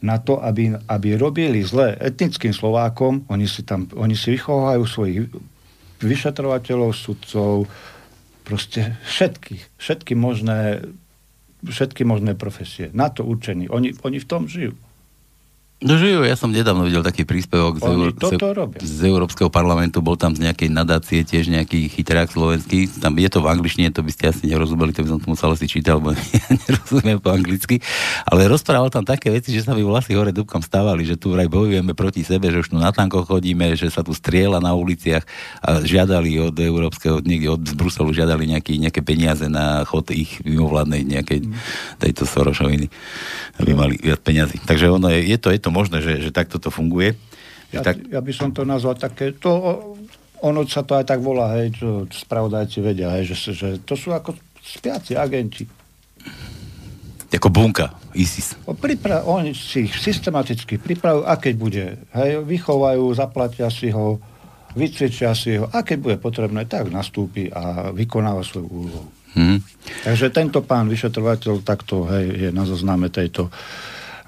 na to, aby, aby robili zle etnickým Slovákom, oni si, tam, oni si vychovajú svojich vyšetrovateľov, sudcov, proste všetkých, všetky možné, všetky možné profesie. Na to určení. Oni, oni v tom žijú. No žijú, ja som nedávno videl taký príspevok z, Eur- z, Európskeho parlamentu, bol tam z nejakej nadácie tiež nejaký chytrák slovenský, tam je to v angličtine, to by ste asi nerozumeli, to by som to musel si čítať, lebo nerozumiem po anglicky, ale rozprával tam také veci, že sa mi vlasy hore dúbkom stávali, že tu vraj bojujeme proti sebe, že už tu na tankoch chodíme, že sa tu striela na uliciach a žiadali od Európskeho, niekde od Bruselu žiadali nejaký, nejaké peniaze na chod ich mimovládnej nejakej tejto Sorošoviny, aby mali viac peniazy. Takže ono je, je to, je to možné, že, že takto to funguje. Ja, tak... ja by som to nazval také, to, ono sa to aj tak volá, hej, čo spravodajci vedia, hej, že, že to sú ako spiaci agenti. Ako bunka, ISIS. Pripra- oni si ich systematicky pripravujú, a keď bude, hej, vychovajú, zaplatia si ho, vycvičia si ho, a keď bude potrebné, tak nastúpi a vykonáva svoju úlohu. Hmm. Takže tento pán vyšetrovateľ takto hej, je na zozname tejto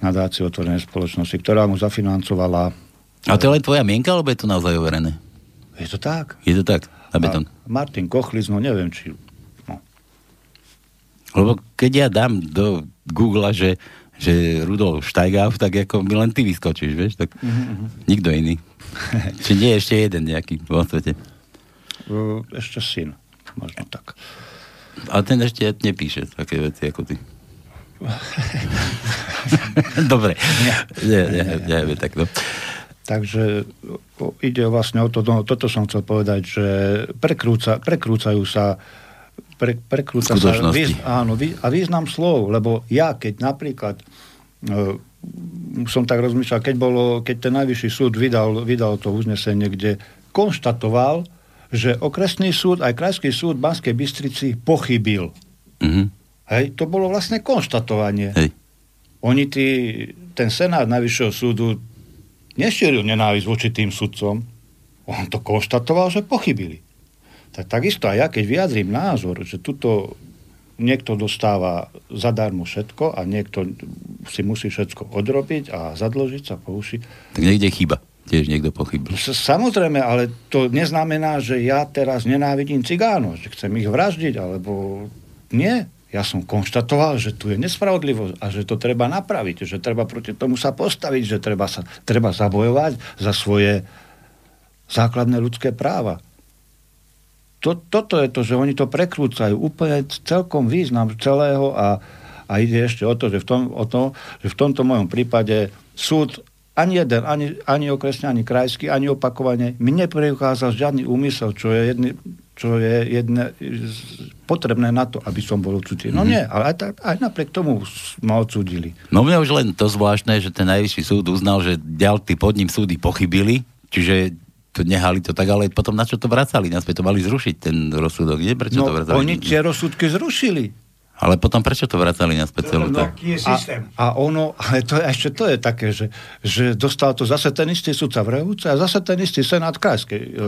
nadácie otvorenej spoločnosti, ktorá mu zafinancovala... A to je len tvoja mienka, alebo je to naozaj overené? Je to tak. Je to tak, na betón. Martin Kochlic, no neviem, či... No. Lebo keď ja dám do Google, že, že Rudolf Steigau, tak ako mi len ty vyskočíš, vieš, tak mm-hmm. nikto iný. Či nie ešte jeden nejaký vo svete? Ešte syn, možno tak. A ten ešte nepíše také veci ako ty. Dobre. Nie, nie, nie, nie, tak no. Takže ide vlastne o to, no, toto som chcel povedať, že prekrúca, prekrúcajú sa pre, prekrúca sa výz, áno, vý, a význam slov, lebo ja keď napríklad uh, som tak rozmýšľal, keď, bolo, keď ten najvyšší súd vydal, vydal to uznesenie, kde konštatoval, že okresný súd, aj krajský súd Banskej Bystrici pochybil. Mm-hmm. Hej, to bolo vlastne konštatovanie. Hej. Oni tí, ten senát Najvyššieho súdu nešíril nenávisť voči tým sudcom. On to konštatoval, že pochybili. Tak takisto aj ja, keď vyjadrím názor, že tuto niekto dostáva zadarmo všetko a niekto si musí všetko odrobiť a zadložiť sa po uši. Tak niekde chyba. Tiež niekto pochybil. Samozrejme, ale to neznamená, že ja teraz nenávidím cigánov, že chcem ich vraždiť, alebo nie. Ja som konštatoval, že tu je nespravodlivosť a že to treba napraviť, že treba proti tomu sa postaviť, že treba, sa, treba zabojovať za svoje základné ľudské práva. To, toto je to, že oni to prekrúcajú úplne celkom význam celého a, a ide ešte o to, že v, tom, o to, že v tomto mojom prípade súd ani jeden, ani, ani okresne, ani krajský, ani opakovane mi nepreukázal žiadny úmysel, čo je, jedný, čo je jedne, potrebné na to, aby som bol odsúdený. No mm-hmm. nie, ale aj, aj napriek tomu ma odsúdili. No mňa už len to zvláštne, že ten najvyšší súd uznal, že ďalší pod ním súdy pochybili, čiže to nehali to tak, ale potom na čo to vracali? Naspäť to mali zrušiť ten rozsudok, nie? Prečo no, to vracali? oni tie rozsudky zrušili. Ale potom prečo to vracali naspäť celú? No, systém. A, a ono, ale to, ešte to je také, že, že dostal to zase ten istý sudca v Rehúce a zase ten istý senát krajskej, e,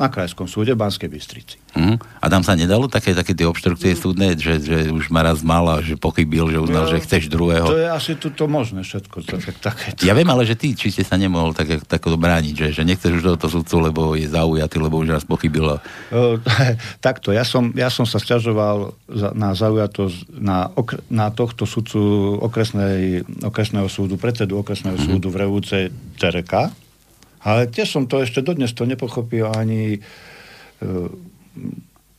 na krajskom súde v Banskej Bystrici. Uh-huh. A tam sa nedalo také, také tie obštrukcie uh-huh. súdne, že, že už ma raz mal a že pochybil, že uznal, no, že chceš druhého. To je asi tuto možné všetko. Tak, také, ja viem, ale že ty či ste sa nemohol tak, tak brániť, že, že nechceš už tohoto sudcu, lebo je zaujatý, lebo už raz pochybil. Uh, takto, ja som, ja som sa stiažoval na zaujatosť na okr- na tohto sudcu okresnej, okresného súdu, predsedu okresného mm-hmm. súdu v Revúce Tereka. Ale tiež som to ešte dodnes to nepochopil ani... E,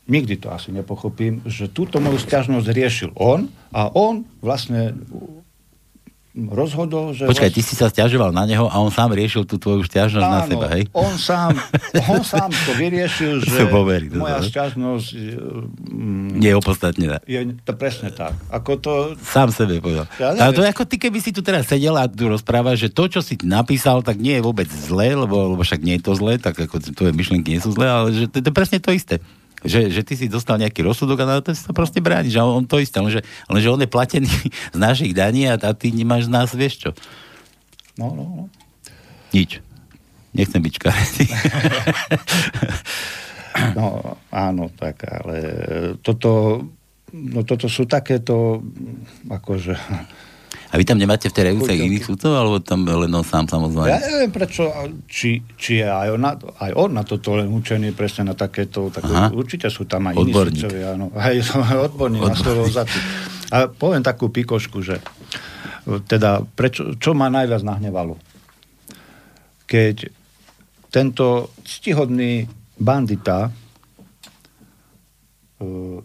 nikdy to asi nepochopím, že túto moju stiažnosť riešil on a on vlastne rozhodol, že... Počkaj, ty si sa stiažoval na neho a on sám riešil tú tvoju stiažnosť Áno, na seba, hej? on sám, on sám to vyriešil, že poveri, to moja to, stiažnosť... Mm, je opodstatnená. Je to presne tak. Ako to... Sám sebe povedal. Ja ale to ako ty, keby si tu teraz sedel a tu rozprávaš, že to, čo si napísal, tak nie je vôbec zlé, lebo, lebo však nie je to zlé, tak ako tvoje myšlienky nie sú zlé, ale že to, to je presne to isté že, že ty si dostal nejaký rozsudok a na to sa proste brániš. A on, to isté, lenže, lenže on je platený z našich daní a, a ty nemáš z nás, vieš čo? No, no, no. Nič. Nechcem byť škaredý. no, áno, tak, ale toto, no toto sú takéto, akože a vy tam nemáte v tej revúce iných súdcov, alebo tam len on sám samozrejme? Ja neviem prečo, či, či je aj on, aj on na toto len učený presne na takéto, také, určite sú tam aj odborník. iní súdcovia, áno. Aj odborník, odborník. na slovo A poviem takú pikošku, že teda, prečo, čo ma najviac nahnevalo? Keď tento stihodný bandita, uh,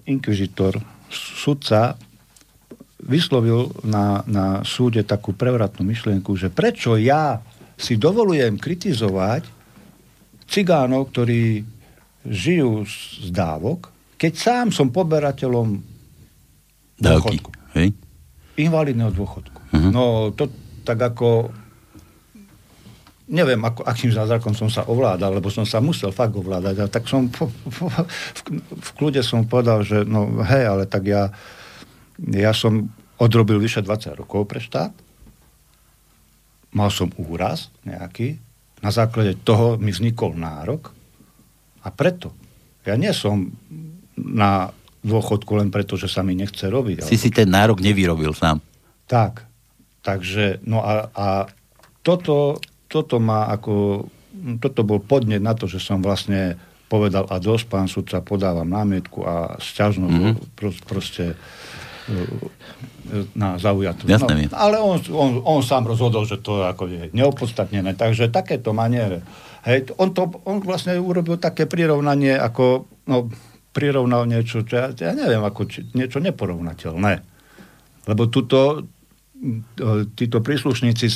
inkvizitor, sudca vyslovil na, na súde takú prevratnú myšlienku, že prečo ja si dovolujem kritizovať cigánov, ktorí žijú z dávok, keď sám som poberateľom dôchodku. Hej? Invalidného dôchodku. Uh-huh. No to tak ako neviem, ako, akým zázrakom som sa ovládal, lebo som sa musel fakt ovládať. A tak som po, po, v, v kľude som povedal, že no hej, ale tak ja ja som odrobil vyše 20 rokov pre štát. Mal som úraz nejaký. Na základe toho mi vznikol nárok. A preto. Ja nie som na dôchodku len preto, že sa mi nechce robiť. Si ale... si ten nárok nevyrobil sám. Tak. Takže, no a, a toto, toto má ako, toto bol podnet na to, že som vlastne povedal a dosť, pán sudca, podávam námietku a sťažnosť mm-hmm. proste na zaujatosť. Jasné, no, ale on, on, on sám rozhodol, že to ako je neopodstatnené. Takže takéto maniere. Hej, on, to, on vlastne urobil také prirovnanie, ako no, prirovnal niečo, čo ja, ja neviem, ako či, niečo neporovnateľné. Lebo tuto títo príslušníci,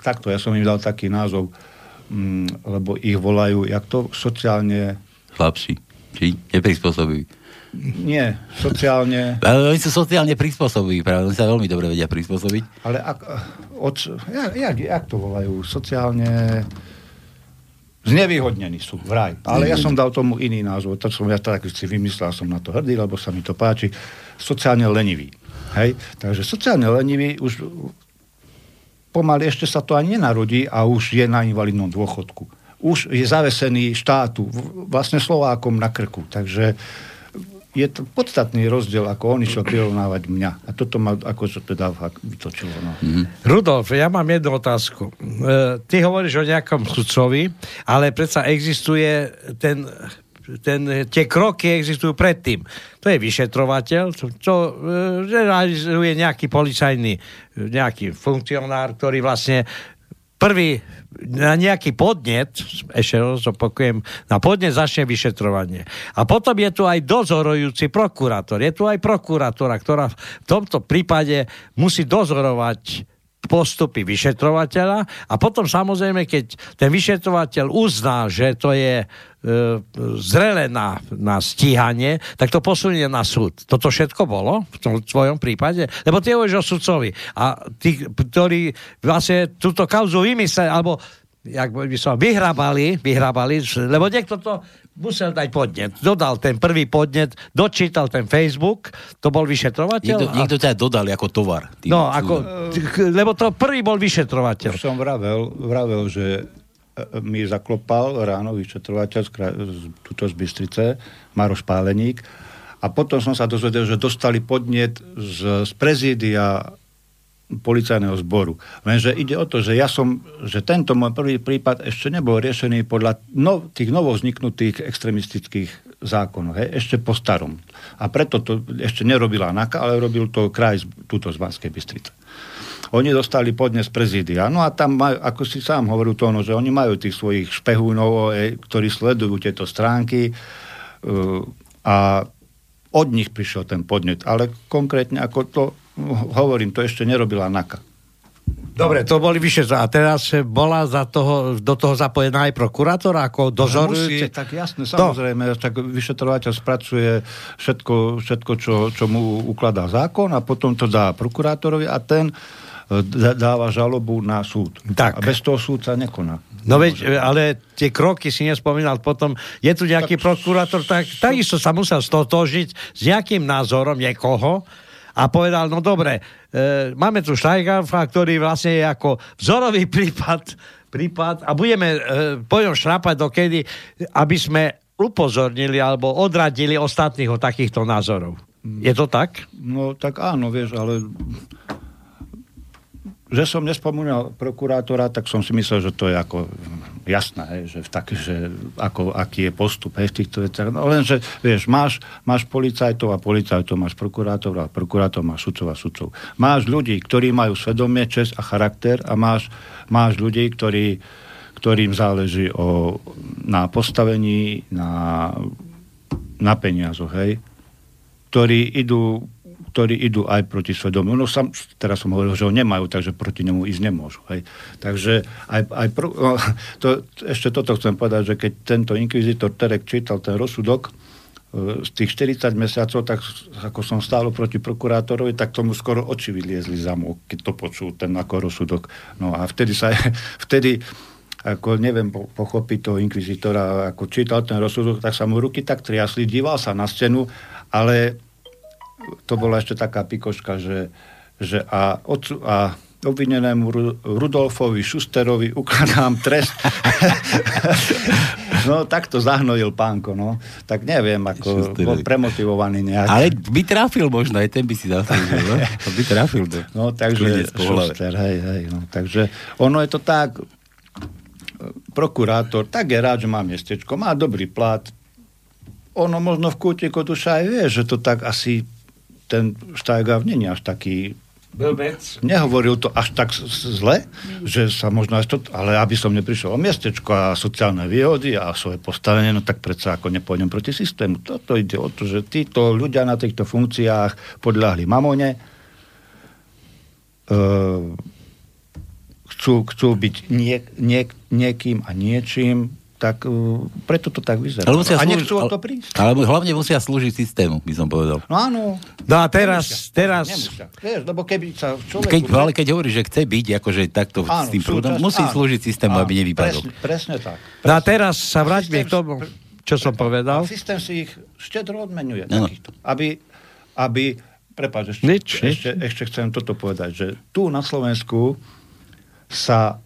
takto, ja som im dal taký názov, mm, lebo ich volajú, jak to sociálne... Slabší, či neprispôsobí. Nie, sociálne... Ale oni sú sociálne prispôsobí, práve, oni sa veľmi dobre vedia prispôsobiť. Ale ak, od, jak, jak, jak to volajú? Sociálne... Znevýhodnení sú, vraj. Ale ja som dal tomu iný názov. To som ja tak si vymyslel, som na to hrdý, lebo sa mi to páči. Sociálne lenivý. Hej? Takže sociálne lenivý už pomaly ešte sa to ani nenarodí a už je na invalidnom dôchodku. Už je zavesený štátu, vlastne Slovákom na krku. Takže je to podstatný rozdiel, ako on išiel prirovnávať mňa. A toto ma ako sa teda vytočilo. No. Mm. Rudolf, ja mám jednu otázku. E, ty hovoríš o nejakom sudcovi, ale predsa existuje ten ten, tie kroky existujú predtým. To je vyšetrovateľ, čo realizuje nejaký policajný, nejaký funkcionár, ktorý vlastne prvý na nejaký podnet, ešte raz opakujem, na podnet začne vyšetrovanie. A potom je tu aj dozorujúci prokurátor. Je tu aj prokurátora, ktorá v tomto prípade musí dozorovať postupy vyšetrovateľa a potom samozrejme, keď ten vyšetrovateľ uzná, že to je e, zrele na, na stíhanie, tak to posunie na súd. Toto všetko bolo v tom tvojom prípade? Lebo ty hovoríš o sudcovi a tí, ktorí vlastne túto kauzu vymysleli, alebo jak by som, vyhrabali, vyhrabali, lebo niekto to musel dať podnet. Dodal ten prvý podnet, dočítal ten Facebook, to bol vyšetrovateľ. Niekto, a... niekto ťa dodal ako tovar. Tým, no, ako, lebo to prvý bol vyšetrovateľ. Už som vravel, vravel že e, mi zaklopal ráno vyšetrovateľ z, tuto z Bystrice, Maroš Páleník, a potom som sa dozvedel, že dostali podnet z, z prezídia policajného zboru. Lenže ide o to, že ja som, že tento môj prvý prípad ešte nebol riešený podľa no, tých novozniknutých extremistických zákonov, hej, ešte po starom. A preto to ešte nerobila NAKA, ale robil to kraj túto z Banskej Bystrice. Oni dostali podnes prezídia. No a tam majú, ako si sám hovoril to, no, že oni majú tých svojich špehúnov, ktorí sledujú tieto stránky uh, a od nich prišiel ten podnet. Ale konkrétne ako to hovorím, to ešte nerobila NAKA. Dobre, to boli vyše. A teraz bola za toho, do toho zapojená aj prokurátor ako dozorujúci? Musí, tak jasne, samozrejme. To. Tak vyšetrovateľ spracuje všetko, všetko čo, čo mu ukladá zákon a potom to dá prokurátorovi a ten e, dáva žalobu na súd. Tak. A bez toho súd sa nekoná. No veď, ale tie kroky si nespomínal potom, je tu nejaký tak, prokurátor, tak takisto sa musel stotožiť s nejakým názorom niekoho, a povedal, no dobre, e, máme tu Štajgarfa, ktorý vlastne je ako vzorový prípad, prípad a budeme e, po ňom šrapať dokedy, aby sme upozornili alebo odradili ostatných od takýchto názorov. Je to tak? No tak áno, vieš, ale že som nespomínal prokurátora, tak som si myslel, že to je ako jasné, hej, že, tak, že ako, aký je postup hej, v týchto veciach. No lenže, vieš, máš, máš policajtov a policajtov, máš prokurátor a prokurátor, máš sudcov a sudcov. Máš ľudí, ktorí majú svedomie, čest a charakter a máš, máš ľudí, ktorí, ktorým záleží o, na postavení, na, na peniazoch, hej, ktorí idú ktorí idú aj proti svedomiu. No sam, teraz som hovoril, že ho nemajú, takže proti nemu ísť nemôžu. Hej. Takže aj, aj pr- no, to, ešte toto chcem povedať, že keď tento inkvizitor Terek čítal ten rozsudok, e, z tých 40 mesiacov, tak ako som stál proti prokurátorovi, tak tomu skoro oči vyliezli za mu, keď to počul ten ako rozsudok. No a vtedy sa, vtedy ako neviem pochopiť toho inkvizitora, ako čítal ten rozsudok, tak sa mu ruky tak triasli, díval sa na stenu, ale to bola ešte taká pikoška, že, že a, otcu, a obvinenému Rudolfovi Šusterovi ukladám trest. no, tak to zahnojil pánko, no. Tak neviem, ako Šusterovi. bol premotivovaný nejak. Ale by trafil možno, aj ten by si zaslúžil, no? By trafil. To. No, takže Šuster, hej, hej, no. Takže ono je to tak, prokurátor, tak je rád, že má miestečko, má dobrý plat, ono možno v kútiku duša aj vie, že to tak asi ten Štajgav není až taký Blbec. Nehovoril to až tak zle, že sa možno aj to, ale aby som neprišiel o miestečko a sociálne výhody a svoje postavenie, no tak predsa ako nepôjdem proti systému. Toto ide o to, že títo ľudia na týchto funkciách podľahli mamone, uh, chcú, chcú byť niek, niek, niekým a niečím, tak uh, preto to tak vyzerá. Ale musia a nechcú o to prísť. Ale hlavne musia slúžiť systému, by som povedal. No áno. No a teraz... Nemusia, teraz... Nemusia. Vieš, lebo keby sa človek... Keď, ale keď hovorí, že chce byť akože takto áno, s tým prúdom, musí áno, slúžiť systému, áno, aby nevypadol. Presne, presne tak. Presne. No a teraz sa vráťme k tomu, čo som povedal. A systém si ich štedro odmenuje. No. Takýchto, aby, aby prepáč, ešte, nič, ešte, nič. ešte chcem toto povedať, že tu na Slovensku sa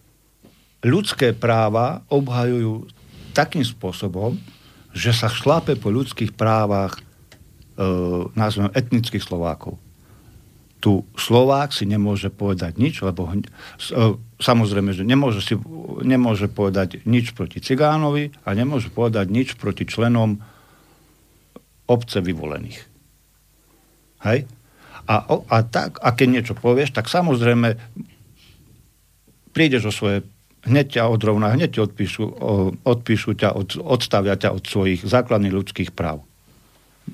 ľudské práva obhajujú takým spôsobom, že sa šlápe po ľudských právach e, nazvem etnických Slovákov. Tu Slovák si nemôže povedať nič, lebo e, samozrejme, že nemôže, si, nemôže povedať nič proti Cigánovi a nemôže povedať nič proti členom obce vyvolených. Hej? A, a, tak, a keď niečo povieš, tak samozrejme prídeš o svoje hneď ťa odrovná, hneď odpíšu, odpíšu ťa, od, odstavia ťa od svojich základných ľudských práv.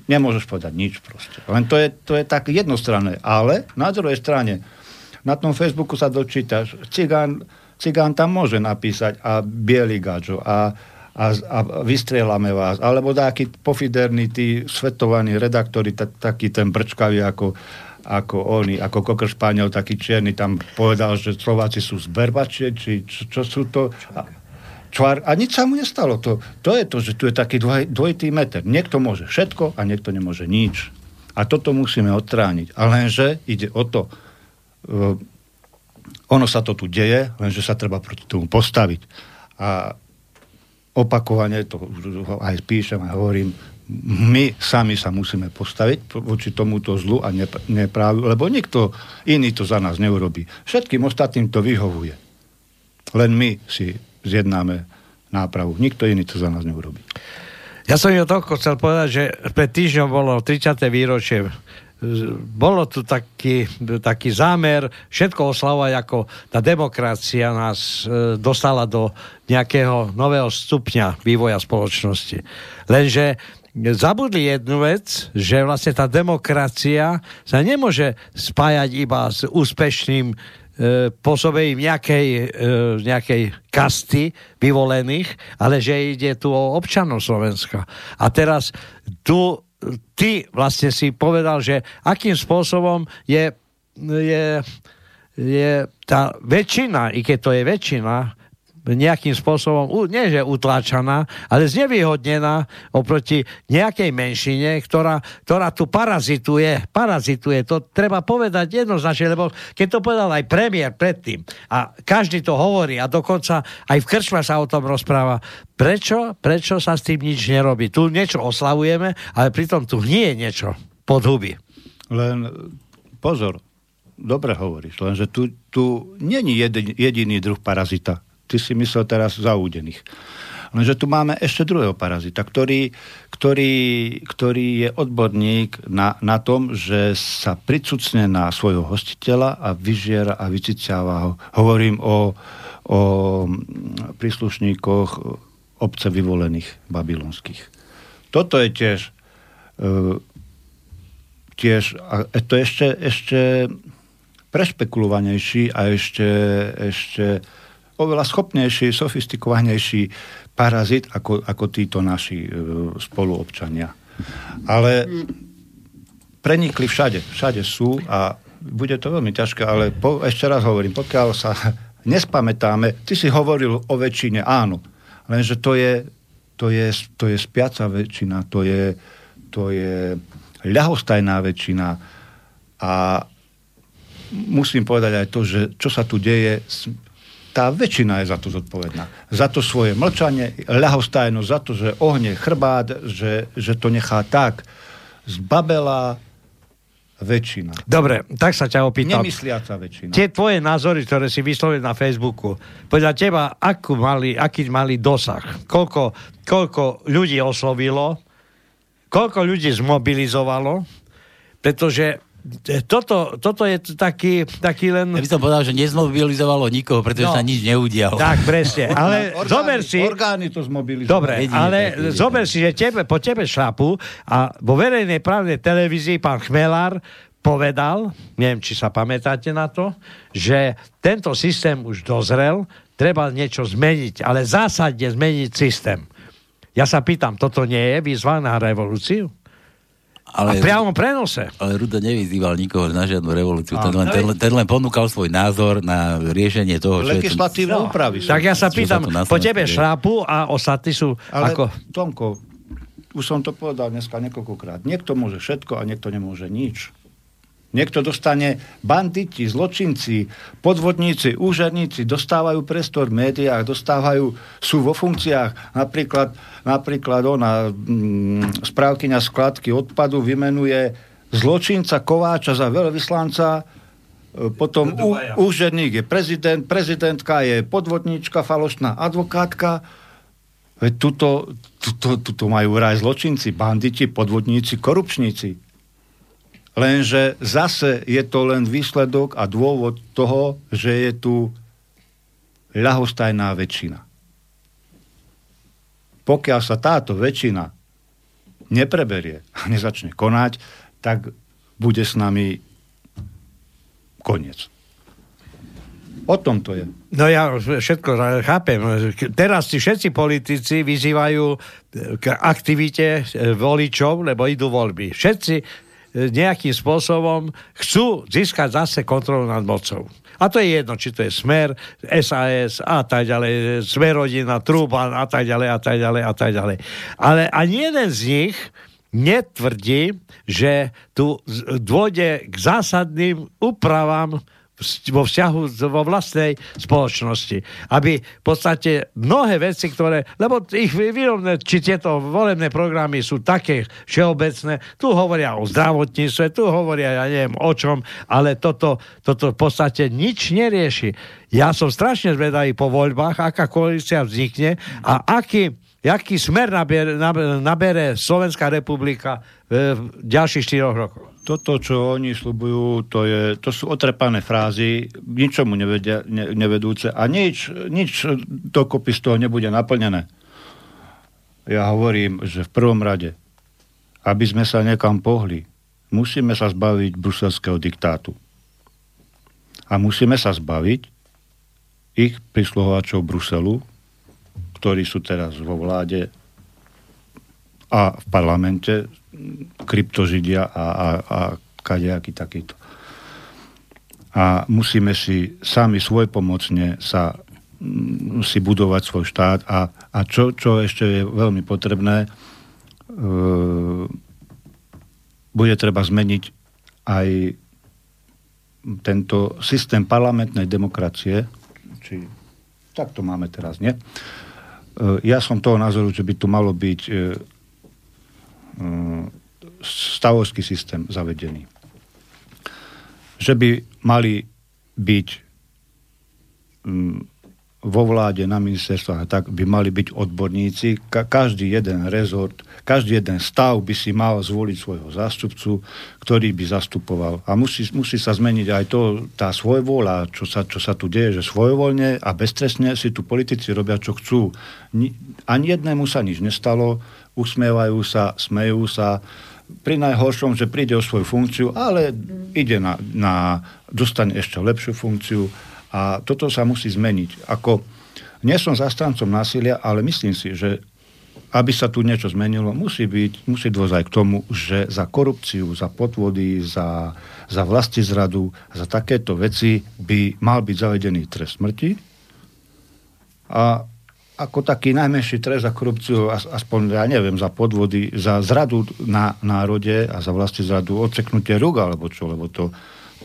Nemôžeš povedať nič proste. Len to je, to je tak jednostranné. Ale na druhej strane Na tom Facebooku sa dočítaš, cigán, cigán tam môže napísať a bielý gačo a, a, a vystrieľame vás. Alebo taký pofiderný, tí svetovaní redaktori, ta, taký ten brčkavý ako, ako oni, ako Kokr Španiel, taký čierny, tam povedal, že Slováci sú zberbačie, či čo, čo sú to... A, čvár, a nič sa mu nestalo. To, to je to, že tu je taký dvoj, dvojitý meter. Niekto môže všetko a niekto nemôže nič. A toto musíme odtrániť. A lenže ide o to, uh, ono sa to tu deje, lenže sa treba proti tomu postaviť. A opakovane to aj píšem a hovorím, my sami sa musíme postaviť voči tomuto zlu a neprávu, lebo nikto iný to za nás neurobí. Všetkým ostatným to vyhovuje. Len my si zjednáme nápravu. Nikto iný to za nás neurobí. Ja som ju toľko chcel povedať, že pred týždňom bolo 30. výročie bolo tu taký, taký zámer všetko oslavovať, ako tá demokracia nás e, dostala do nejakého nového stupňa vývoja spoločnosti. Lenže zabudli jednu vec, že vlastne tá demokracia sa nemôže spájať iba s úspešným E, pôsobením nejakej, e, nejakej kasty vyvolených, ale že ide tu o občanov Slovenska. A teraz tu ty vlastne si povedal, že akým spôsobom je, je, je tá väčšina, i keď to je väčšina, nejakým spôsobom, nie že utláčaná, ale znevýhodnená oproti nejakej menšine, ktorá, ktorá tu parazituje. Parazituje, to treba povedať jednoznačne, lebo keď to povedal aj premiér predtým a každý to hovorí a dokonca aj v krčme sa o tom rozpráva, prečo, prečo sa s tým nič nerobí? Tu niečo oslavujeme, ale pritom tu nie je niečo pod huby. Len pozor, dobre hovoríš, lenže tu, tu není jediný druh parazita ty si myslel teraz zaúdených. Lenže tu máme ešte druhého parazita, ktorý, ktorý, ktorý je odborník na, na tom, že sa pricucne na svojho hostiteľa a vyžiera a vyciciava ho. Hovorím o, o príslušníkoch obce vyvolených babylonských. Toto je tiež uh, tiež, a to ešte, ešte prešpekulovanejší a ešte, ešte oveľa schopnejší, sofistikovanejší parazit ako, ako títo naši e, spoluobčania. Ale prenikli všade. Všade sú a bude to veľmi ťažké, ale po, ešte raz hovorím, pokiaľ sa nespamätáme, ty si hovoril o väčšine, áno, lenže to je, to je, to je spiaca väčšina, to je, to je ľahostajná väčšina a musím povedať aj to, že čo sa tu deje, tá väčšina je za to zodpovedná. Za to svoje mlčanie, ľahostajnosť, za to, že ohne chrbát, že, že to nechá tak. Zbabela väčšina. Dobre, tak sa ťa opýtam. Nemysliaca väčšina. Tie tvoje názory, ktoré si vyslovil na Facebooku, podľa teba, akú mali, aký mali dosah? Koľko, koľko ľudí oslovilo? Koľko ľudí zmobilizovalo? Pretože toto, toto je taký, taký len... Ja by som povedal, že nezmobilizovalo nikoho, pretože no. sa nič neudialo. Tak, presne. Ale orgány, zober si... Orgány to zmobilizovali. Dobre, jedine, ale tak, zober si, že tebe, po tebe šlapu a vo verejnej právnej televízii pán Chmelár povedal, neviem, či sa pamätáte na to, že tento systém už dozrel, treba niečo zmeniť, ale zásadne zmeniť systém. Ja sa pýtam, toto nie je výzva na revolúciu? Ale, a priamo prenose. Ale Rudo nevyzýval nikoho na žiadnu revolúciu. Ten len, ten, ten len ponúkal svoj názor na riešenie toho, čo Legislatívne no. úpravy. Tak ja sa pýtam, po tebe šrápu a ostatní sú ale, ako... Tomko, už som to povedal dneska niekoľkokrát. Niekto môže všetko a niekto nemôže nič. Niekto dostane banditi, zločinci, podvodníci, úžadníci, dostávajú priestor v médiách, dostávajú, sú vo funkciách. Napríklad, napríklad ona, mm, správkyňa skladky odpadu vymenuje zločinca Kováča za veľvyslanca, e, potom ú, úžadník je prezident, prezidentka je podvodníčka, falošná advokátka. Veď tuto, tuto, tuto majú raj zločinci, banditi, podvodníci, korupčníci. Lenže zase je to len výsledok a dôvod toho, že je tu ľahostajná väčšina. Pokiaľ sa táto väčšina nepreberie a nezačne konať, tak bude s nami koniec. O tom to je. No ja všetko chápem. Teraz si všetci politici vyzývajú k aktivite voličov, lebo idú voľby. Všetci nejakým spôsobom chcú získať zase kontrolu nad mocou. A to je jedno, či to je Smer, SAS a tak ďalej, Smerodina, Trúban a tak ďalej a tak ďalej a tak ďalej. Ale ani jeden z nich netvrdí, že tu dôjde k zásadným úpravám vo vzťahu vo vlastnej spoločnosti. Aby v podstate mnohé veci, ktoré, lebo ich výrobné, či tieto volebné programy sú také všeobecné, tu hovoria o zdravotníctve, tu hovoria, ja neviem o čom, ale toto, toto v podstate nič nerieši. Ja som strašne zvedavý po voľbách, aká koalícia vznikne a aký jaký smer nabere, nabere Slovenská republika v ďalších 4 rokoch? Toto, čo oni slubujú, to, je, to sú otrepané frázy, ničomu nevedia, ne, nevedúce a nič, nič dokopy z toho nebude naplnené. Ja hovorím, že v prvom rade, aby sme sa nekam pohli, musíme sa zbaviť bruselského diktátu. A musíme sa zbaviť ich prisluhovačov Bruselu, ktorí sú teraz vo vláde a v parlamente, kryptožidia a, a, a kadejaký takýto. A musíme si sami svojpomocne sa mm, si budovať svoj štát a, a čo, čo ešte je veľmi potrebné, e, bude treba zmeniť aj tento systém parlamentnej demokracie, či tak to máme teraz, nie? Eh, ja som toho názoru, že by tu malo byť eh, eh, stavovský systém zavedený. Že by mali byť vo vláde, na ministerstvách a tak by mali byť odborníci. Ka- každý jeden rezort, každý jeden stav by si mal zvoliť svojho zástupcu, ktorý by zastupoval. A musí, musí sa zmeniť aj to, tá svojvola, čo sa, čo sa tu deje, že svojvoľne a beztresne si tu politici robia, čo chcú. Ni, ani jednému sa nič nestalo, usmievajú sa, smejú sa, pri najhoršom, že príde o svoju funkciu, ale ide na, na dostane ešte lepšiu funkciu a toto sa musí zmeniť. Ako, nie som zastancom násilia, ale myslím si, že aby sa tu niečo zmenilo, musí, byť, musí dôjsť aj k tomu, že za korupciu, za podvody, za, za zradu, za takéto veci by mal byť zavedený trest smrti. A ako taký najmenší trest za korupciu, aspoň, ja neviem, za podvody, za zradu na národe a za zradu, odseknutie rúk, alebo čo, lebo to,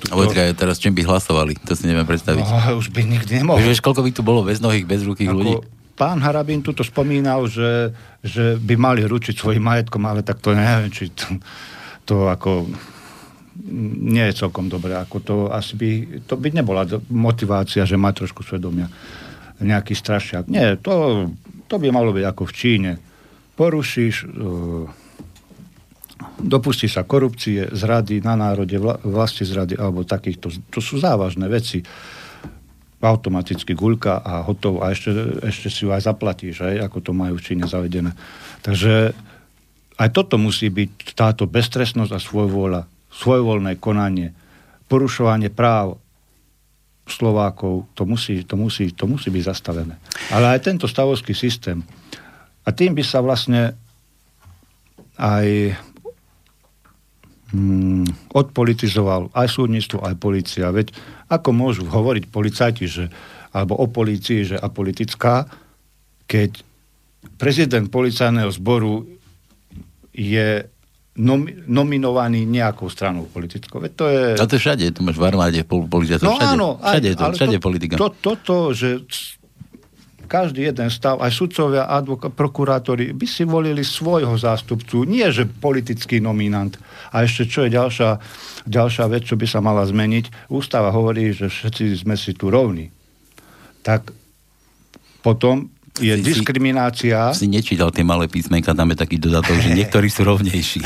a počkaj, teraz čím by hlasovali? To si neviem predstaviť. No, už by nikdy nemohol. Vieš, koľko by tu bolo bez nohých, bez rukých ľudí? Pán Harabín tuto spomínal, že, že by mali ručiť svojim majetkom, ale tak to neviem, či to, to ako nie je celkom dobré. Ako to, asi by, to by nebola motivácia, že má trošku svedomia nejaký strašiak. Nie, to, to by malo byť ako v Číne. Porušíš uh, dopustí sa korupcie, zrady na národe, vlasti zrady alebo takýchto. To sú závažné veci. Automaticky guľka a hotovo. A ešte, ešte si ju aj zaplatíš, aj, ako to majú v Číne zavedené. Takže aj toto musí byť táto bestresnosť a svojvôľa, svojvoľné konanie, porušovanie práv Slovákov, to musí, to, musí, to musí byť zastavené. Ale aj tento stavovský systém. A tým by sa vlastne aj mm, odpolitizoval aj súdnictvo, aj policia. Veď ako môžu hovoriť policajti, že, alebo o policii, že apolitická, keď prezident policajného zboru je nom, nominovaný nejakou stranou politickou. Veď to je... A to všade, tu máš v armáde, policia, no všade, áno, všade, aj, to, všade to, politika. To, toto, že každý jeden stav, aj sudcovia, advoka, prokurátori by si volili svojho zástupcu, nie že politický nominant. A ešte čo je ďalšia, ďalšia vec, čo by sa mala zmeniť, ústava hovorí, že všetci sme si tu rovní. Tak potom je si, diskriminácia. Si, si nečítal tie malé písmenka, tam je taký dodatok, že niektorí sú rovnejší.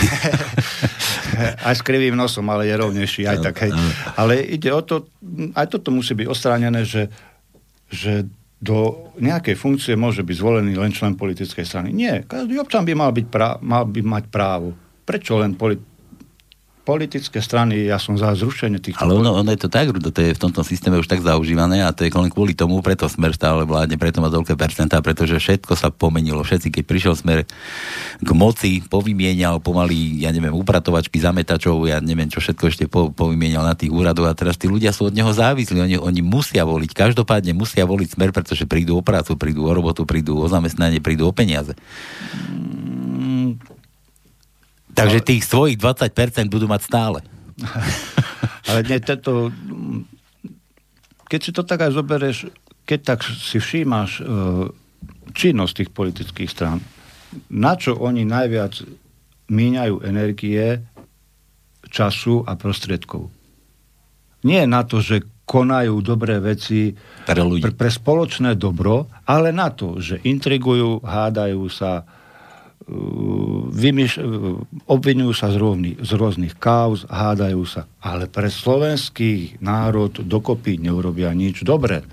aj s krivým nosom, ale je rovnejší. Aj tak, hej. Ale ide o to, aj toto musí byť ostránené, že, že do nejakej funkcie môže byť zvolený len člen politickej strany. Nie, každý občan by mal, byť prá- mal by mať právo. Prečo len poli- politické strany, ja som za zrušenie týchto... Ale ono, ono je to tak, to je v tomto systéme už tak zaužívané a to je len kvôli tomu, preto smer stále vládne, preto má toľké percentá, pretože všetko sa pomenilo. Všetci, keď prišiel smer k moci, povymienial pomaly, ja neviem, upratovačky, zametačov, ja neviem, čo všetko ešte po, povymienial na tých úradoch a teraz tí ľudia sú od neho závislí, oni, oni musia voliť, každopádne musia voliť smer, pretože prídu o prácu, prídu o robotu, prídu o zamestnanie, prídu o peniaze. Mm, Takže tých svojich 20% budú mať stále. Ale nie, tento, keď si to tak aj zoberieš, keď tak si všímaš uh, činnosť tých politických strán, na čo oni najviac míňajú energie, času a prostriedkov. Nie na to, že konajú dobré veci pre, ľudí. pre, pre spoločné dobro, ale na to, že intrigujú, hádajú sa, vymýš, obvinujú sa z, rovný, z rôznych kauz, hádajú sa, ale pre slovenský národ dokopy neurobia nič dobré.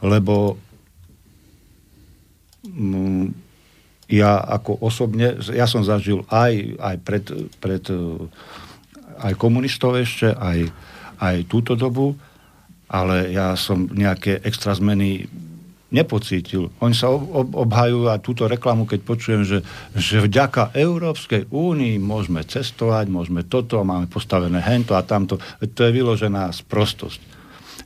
Lebo mm, ja ako osobne, ja som zažil aj, aj pred, pred aj komunistov ešte, aj, aj túto dobu, ale ja som nejaké extra zmeny nepocítil. Oni sa ob, obhajujú a túto reklamu, keď počujem, že, že vďaka Európskej únii môžeme cestovať, môžeme toto, máme postavené hento a tamto. To je vyložená sprostosť.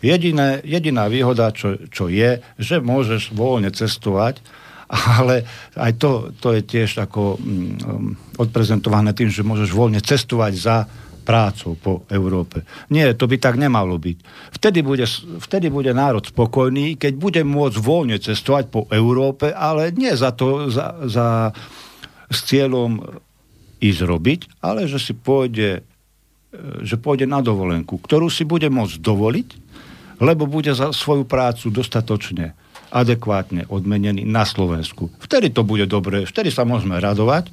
Jediné, jediná výhoda, čo, čo je, že môžeš voľne cestovať, ale aj to, to je tiež ako um, odprezentované tým, že môžeš voľne cestovať za prácou po Európe. Nie, to by tak nemalo byť. Vtedy bude, vtedy bude národ spokojný, keď bude môcť voľne cestovať po Európe, ale nie za to, za, za, s cieľom ísť robiť, ale že si pôjde, e, že pôjde na dovolenku, ktorú si bude môcť dovoliť, lebo bude za svoju prácu dostatočne adekvátne odmenený na Slovensku. Vtedy to bude dobre, vtedy sa môžeme radovať,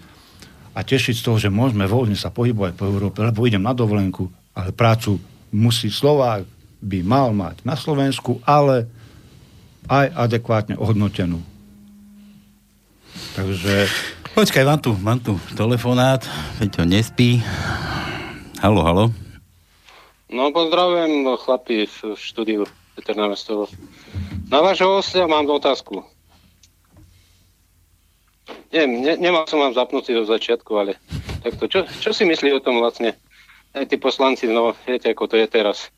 a tešiť z toho, že môžeme voľne sa pohybovať po Európe, lebo idem na dovolenku, ale prácu musí Slovák by mal mať na Slovensku, ale aj adekvátne ohodnotenú. Takže... Počkaj, mám tu, mám tu telefonát, Peťo nespí. Halo, halo. No, pozdravujem chlapi v štúdiu Peter Navestovo. Na vášho hostia mám otázku. Nie, ne, nemal som vám zapnutý do začiatku, ale takto, čo, čo si myslí o tom vlastne aj tí poslanci, no viete, ako to je teraz.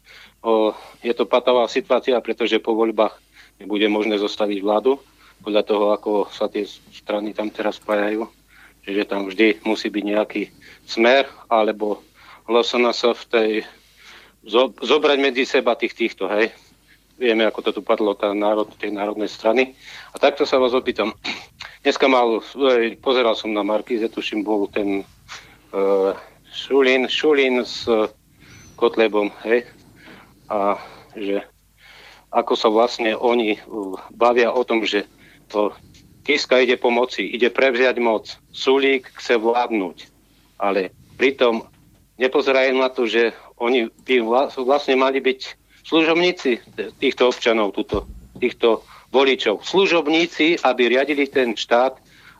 O, je to patová situácia, pretože po voľbách nebude možné zostaviť vládu, podľa toho, ako sa tie strany tam teraz spájajú. Čiže tam vždy musí byť nejaký smer, alebo sa v tej zo, zobrať medzi seba tých týchto, hej. Vieme, ako to tu padlo, tá národ, tej národnej strany. A takto sa vás opýtam. Dneska mal, pozeral som na Markize, tuším, bol ten uh, Šulín, Šulín s uh, Kotlebom, hej, a že ako sa vlastne oni uh, bavia o tom, že to Kiska ide po moci, ide prevziať moc, Sulík chce vládnuť, ale pritom nepozerajú na to, že oni by vlastne mali byť služobníci týchto občanov, túto, týchto voličov. Služobníci, aby riadili ten štát,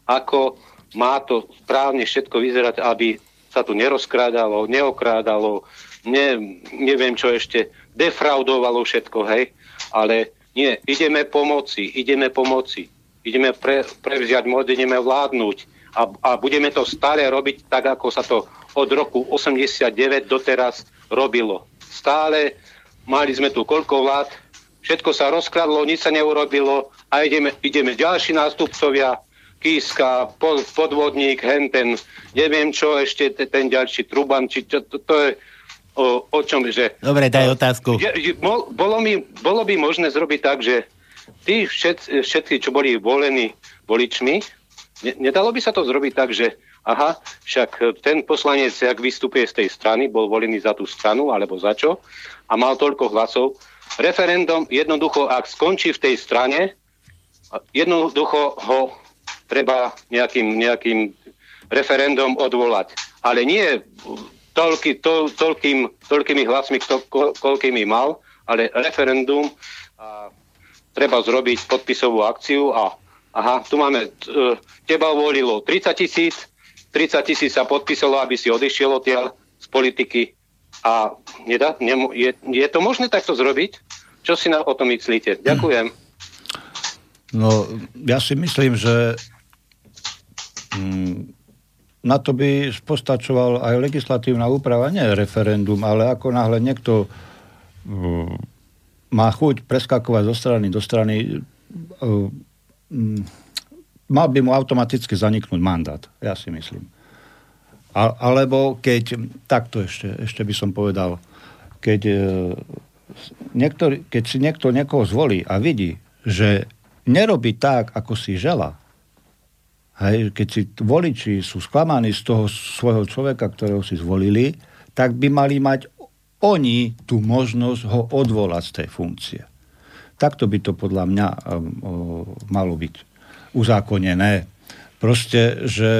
ako má to správne všetko vyzerať, aby sa tu nerozkrádalo, neokrádalo, ne, neviem čo ešte, defraudovalo všetko, hej. Ale nie, ideme pomoci, ideme pomoci, ideme pre, prevziať moc, ideme vládnuť a, a budeme to stále robiť tak, ako sa to od roku 89 doteraz robilo. Stále mali sme tu koľko vlád, všetko sa rozkradlo, nič sa neurobilo a ideme, ideme ďalší nástupcovia, Kíska, podvodník, henten, neviem čo ešte, ten ďalší Truban, či čo, to, to je o, o čom, že... Dobre, daj otázku. Je, bolo, mi, bolo by možné zrobiť tak, že tí všet, všetci, čo boli volení voličmi, ne, nedalo by sa to zrobiť tak, že aha, však ten poslanec, ak vystupuje z tej strany, bol volený za tú stranu, alebo za čo, a mal toľko hlasov, referendum jednoducho, ak skončí v tej strane, jednoducho ho treba nejakým, nejakým referendum odvolať. Ale nie toľky, to, toľkým, toľkými hlasmi, kto, ko, koľkými mal, ale referendum a treba zrobiť podpisovú akciu a aha, tu máme, teba volilo 30 tisíc, 30 tisíc sa podpísalo, aby si odišiel odtiaľ, politiky a nemo, je, je to možné takto zrobiť? Čo si na, o tom myslíte? Ďakujem. No, ja si myslím, že mm, na to by postačoval aj legislatívna úprava, nie referendum, ale ako náhle niekto mm, má chuť preskakovať zo strany do strany, mm, mal by mu automaticky zaniknúť mandát, ja si myslím. A, alebo keď, takto ešte, ešte by som povedal, keď, e, niektorý, keď si niekto niekoho zvolí a vidí, že nerobí tak, ako si žela, hej, keď si voliči sú sklamaní z toho svojho človeka, ktorého si zvolili, tak by mali mať oni tú možnosť ho odvolať z tej funkcie. Takto by to podľa mňa um, malo byť uzákonené. Proste, že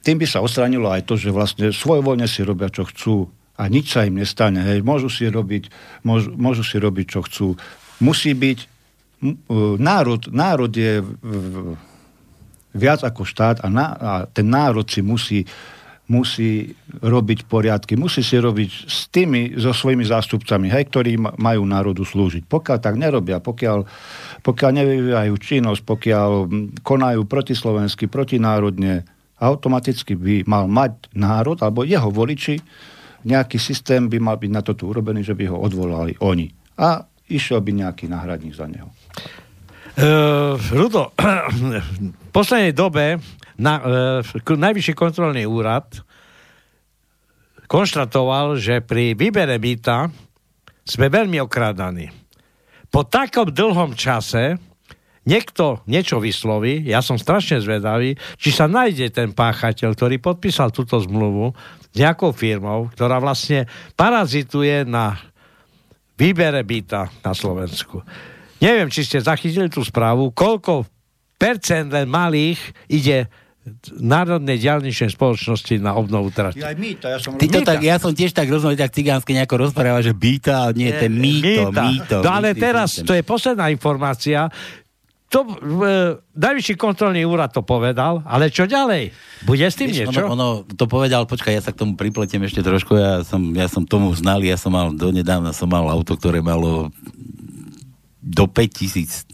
tým by sa ostranilo aj to, že vlastne svojvoľne si robia, čo chcú a nič sa im nestane. Hej. Môžu, si robiť, môžu, môžu si robiť, čo chcú. Musí byť národ, národ je viac ako štát a, na, a ten národ si musí, musí robiť poriadky, musí si robiť s tými, so svojimi zástupcami, hej, ktorí majú národu slúžiť. Pokiaľ tak nerobia, pokiaľ, pokiaľ nevyvíjajú činnosť, pokiaľ konajú protislovensky, protinárodne, automaticky by mal mať národ, alebo jeho voliči, nejaký systém by mal byť na toto urobený, že by ho odvolali oni. A išiel by nejaký náhradník za neho. Uh, Rudo, v poslednej dobe na, uh, Najvyšší kontrolný úrad konštatoval, že pri výbere mýta sme veľmi okrádaní. Po takom dlhom čase niekto niečo vysloví, ja som strašne zvedavý, či sa nájde ten páchateľ, ktorý podpísal túto zmluvu s nejakou firmou, ktorá vlastne parazituje na výbere byta na Slovensku. Neviem, či ste zachytili tú správu, koľko percent len malých ide národnej diálničnej spoločnosti na obnovu trati. Ja, mýta, ja som, Ty to tak, ja som tiež tak rozumel, tak cigánsky nejako rozpráva, že býta, ale nie, to je mýto, mýto. No ale teraz, to je posledná informácia, to, e, najvyšší kontrolný úrad to povedal, ale čo ďalej? Bude s tým Víš, niečo? Ono, ono to povedal, počkaj, ja sa k tomu pripletiem ešte trošku, ja som, ja som tomu znal, ja som mal, donedávna som mal auto, ktoré malo do 5200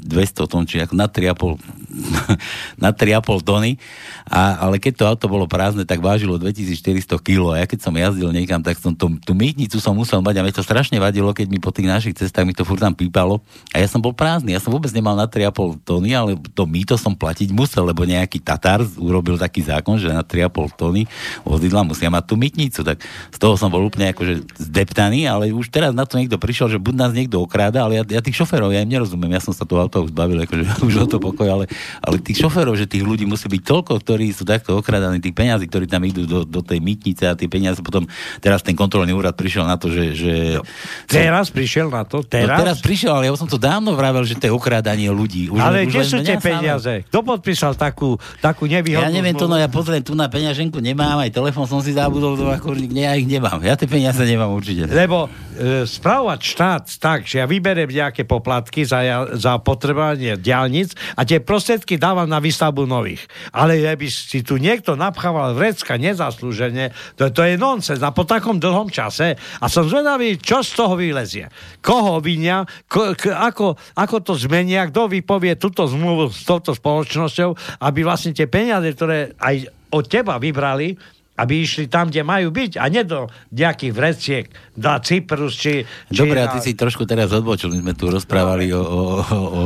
tón, čiže ako na 3,5 na 3,5 tony, a, ale keď to auto bolo prázdne, tak vážilo 2400 kg ja keď som jazdil niekam, tak som to, tú mýtnicu som musel mať. A mi to strašne vadilo, keď mi po tých našich cestách mi to furt tam pípalo. A ja som bol prázdny, ja som vôbec nemal na 3,5 tony, ale to mýto som platiť musel, lebo nejaký Tatar urobil taký zákon, že na 3,5 tony vozidla musia mať tú mýtnicu, tak z toho som bol úplne akože zdeptaný, ale už teraz na to niekto prišiel, že buď nás niekto okráda, ale ja, ja tých šoferov ja im nerozumiem. Ja som sa to auto už zbavil, akože už o to pokoj, ale, ale tých šoferov, že tých ľudí musí byť toľko, ktorí sú takto okradaní, tých peňazí, ktorí tam idú do, do tej mytnice a tie peniaze potom teraz ten kontrolný úrad prišiel na to, že... že no, teraz prišiel na to? Teraz? No, teraz prišiel, ale ja som to dávno vravel, že to je okrádanie ľudí. Už, ale kde sú tie peniaze? Kto podpísal takú, takú nevýhodnú... Ja neviem to, no ja pozriem, tu na peňaženku nemám, aj telefon som si zabudol, to ako, ja ich nemám. Ja tie peniaze nemám určite. Lebo e, spravovať štát tak, že ja vyberiem nejaké poplatky za za, potrebovanie diálnic a tie prostriedky dávam na výstavbu nových. Ale by si tu niekto napchával vrecka nezaslúžene, to, to je nonsens. A po takom dlhom čase a som zvedavý, čo z toho vylezie. Koho vinia, ko, k, ako, ako to zmenia, kto vypovie túto zmluvu s touto spoločnosťou, aby vlastne tie peniaze, ktoré aj od teba vybrali, aby išli tam, kde majú byť a nie do nejakých vreciek na Cyprus či... či Dobre, a ty si trošku teraz odbočil, my sme tu rozprávali o... o, o, o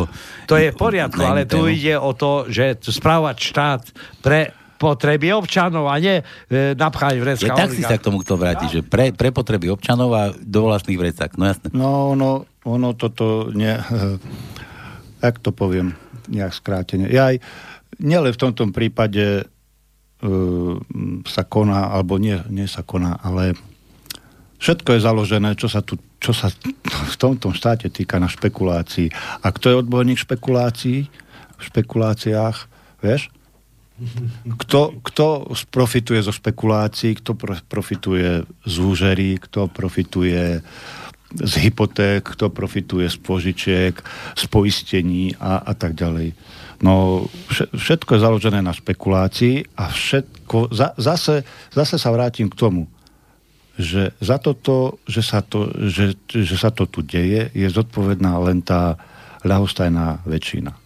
to je v poriadku, ale tu ide o to, že správať štát pre potreby občanov a nie e, napchať vrecka. Ja, tak si sa k tomu kto vráti, že pre, pre potreby občanov a do vlastných vrecák. No jasné. No, ono, ono toto nie... Jak to poviem nejak skrátene. Ja aj nielen v tomto prípade sa koná, alebo nie, nie sa koná, ale všetko je založené, čo sa, tu, čo sa v tomto štáte týka na špekulácii. A kto je odborník špekulácií? V špekuláciách, vieš? Kto, kto profituje zo špekulácií, kto profituje z úžerí, kto profituje z hypoték, kto profituje z požičiek, z poistení a, a tak ďalej. No všetko je založené na špekulácii a všetko, za, zase, zase sa vrátim k tomu. že za toto, že sa to, že, že sa to tu deje, je zodpovedná len tá ľahostajná väčšina.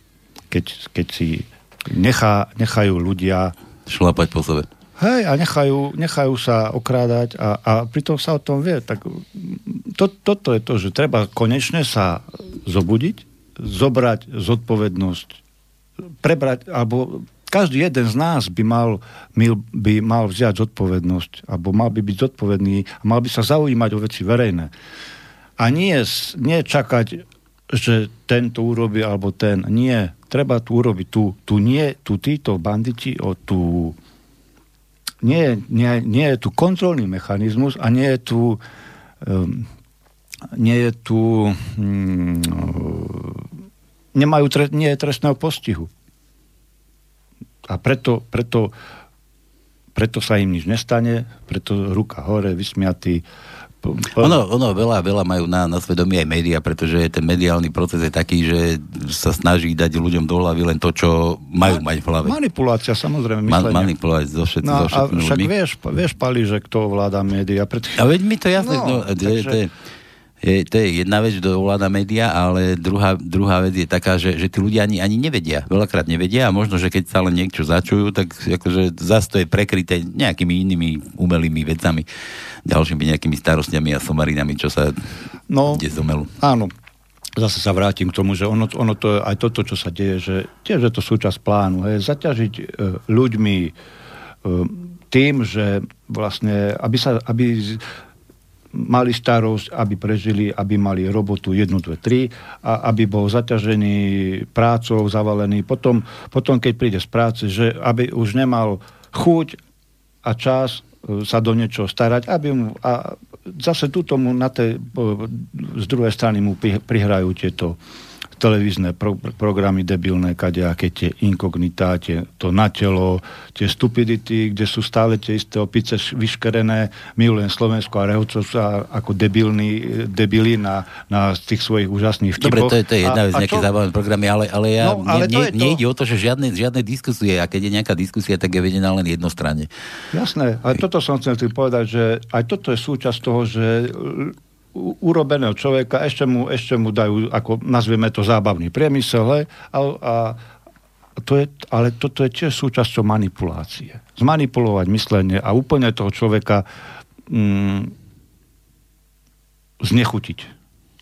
Keď, keď si nechá, nechajú ľudia šlapať po sebe. Hej, a nechajú, nechajú sa okrádať a, a pritom sa o tom vie. Tak to, toto je to, že treba konečne sa zobudiť, zobrať zodpovednosť, prebrať, alebo každý jeden z nás by mal, by mal vziať zodpovednosť, alebo mal by byť zodpovedný a mal by sa zaujímať o veci verejné. A nie, nie čakať, že ten to urobí, alebo ten. Nie. Treba tu urobiť. Tu, tu nie, tu títo banditi, o tu nie, nie, nie je tu kontrolný mechanizmus a nie je tu um, nie je tu um, nemajú tre, nie je trestného postihu. A preto, preto, preto sa im nič nestane, preto ruka hore, vysmiatý. Ono, ono veľa, veľa majú na, na svedomí aj média, pretože ten mediálny proces je taký, že sa snaží dať ľuďom do hlavy len to, čo majú mať v hlave. Manipulácia, samozrejme. Man, manipulovať so, všetci, no, so všetkými však vieš, vieš, Pali, že kto ovláda média. Pred... A veď mi to jasné, no, no, takže... to je, je, to je jedna vec, kto ovláda média, ale druhá, druhá vec je taká, že, že tí ľudia ani, ani nevedia. Veľakrát nevedia a možno, že keď sa len niečo začujú, tak akože zase to je prekryté nejakými inými umelými vecami, ďalšími nejakými starostiami a somarinami, čo sa no, ide z omelu. Áno, zase sa vrátim k tomu, že ono, ono to, aj toto, čo sa deje, že tiež je to súčasť plánu, hej, zaťažiť e, ľuďmi e, tým, že vlastne, aby sa, aby mali starosť, aby prežili, aby mali robotu 1, 2, 3 a aby bol zaťažený prácou, zavalený. Potom, potom keď príde z práce, že aby už nemal chuť a čas e, sa do niečoho starať, aby mu, a zase tu tomu na tej, z druhej strany mu prihrajú tieto televízne pro, programy debilné, kadejaké tie inkognitá, tie, to na telo, tie stupidity, kde sú stále tie isté opice vyškerené, milujem Slovensko a rehocov sa ako debilní, debili na, na tých svojich úžasných vtipoch. Dobre, to je, to je jedna vec, nejaké zábavné programy, ale, ale ja, no, ale nie, nie, nejde o to, že žiadne, žiadne diskusie, a keď je nejaká diskusia, tak je vedená len jednostranne. Jasné, ale toto som chcel povedať, že aj toto je súčasť toho, že urobeného človeka, ešte mu, ešte mu dajú, ako nazvieme to, zábavný priemysel, hej, a, a to je, ale toto je tiež súčasťou manipulácie. Zmanipulovať myslenie a úplne toho človeka mm, znechutiť,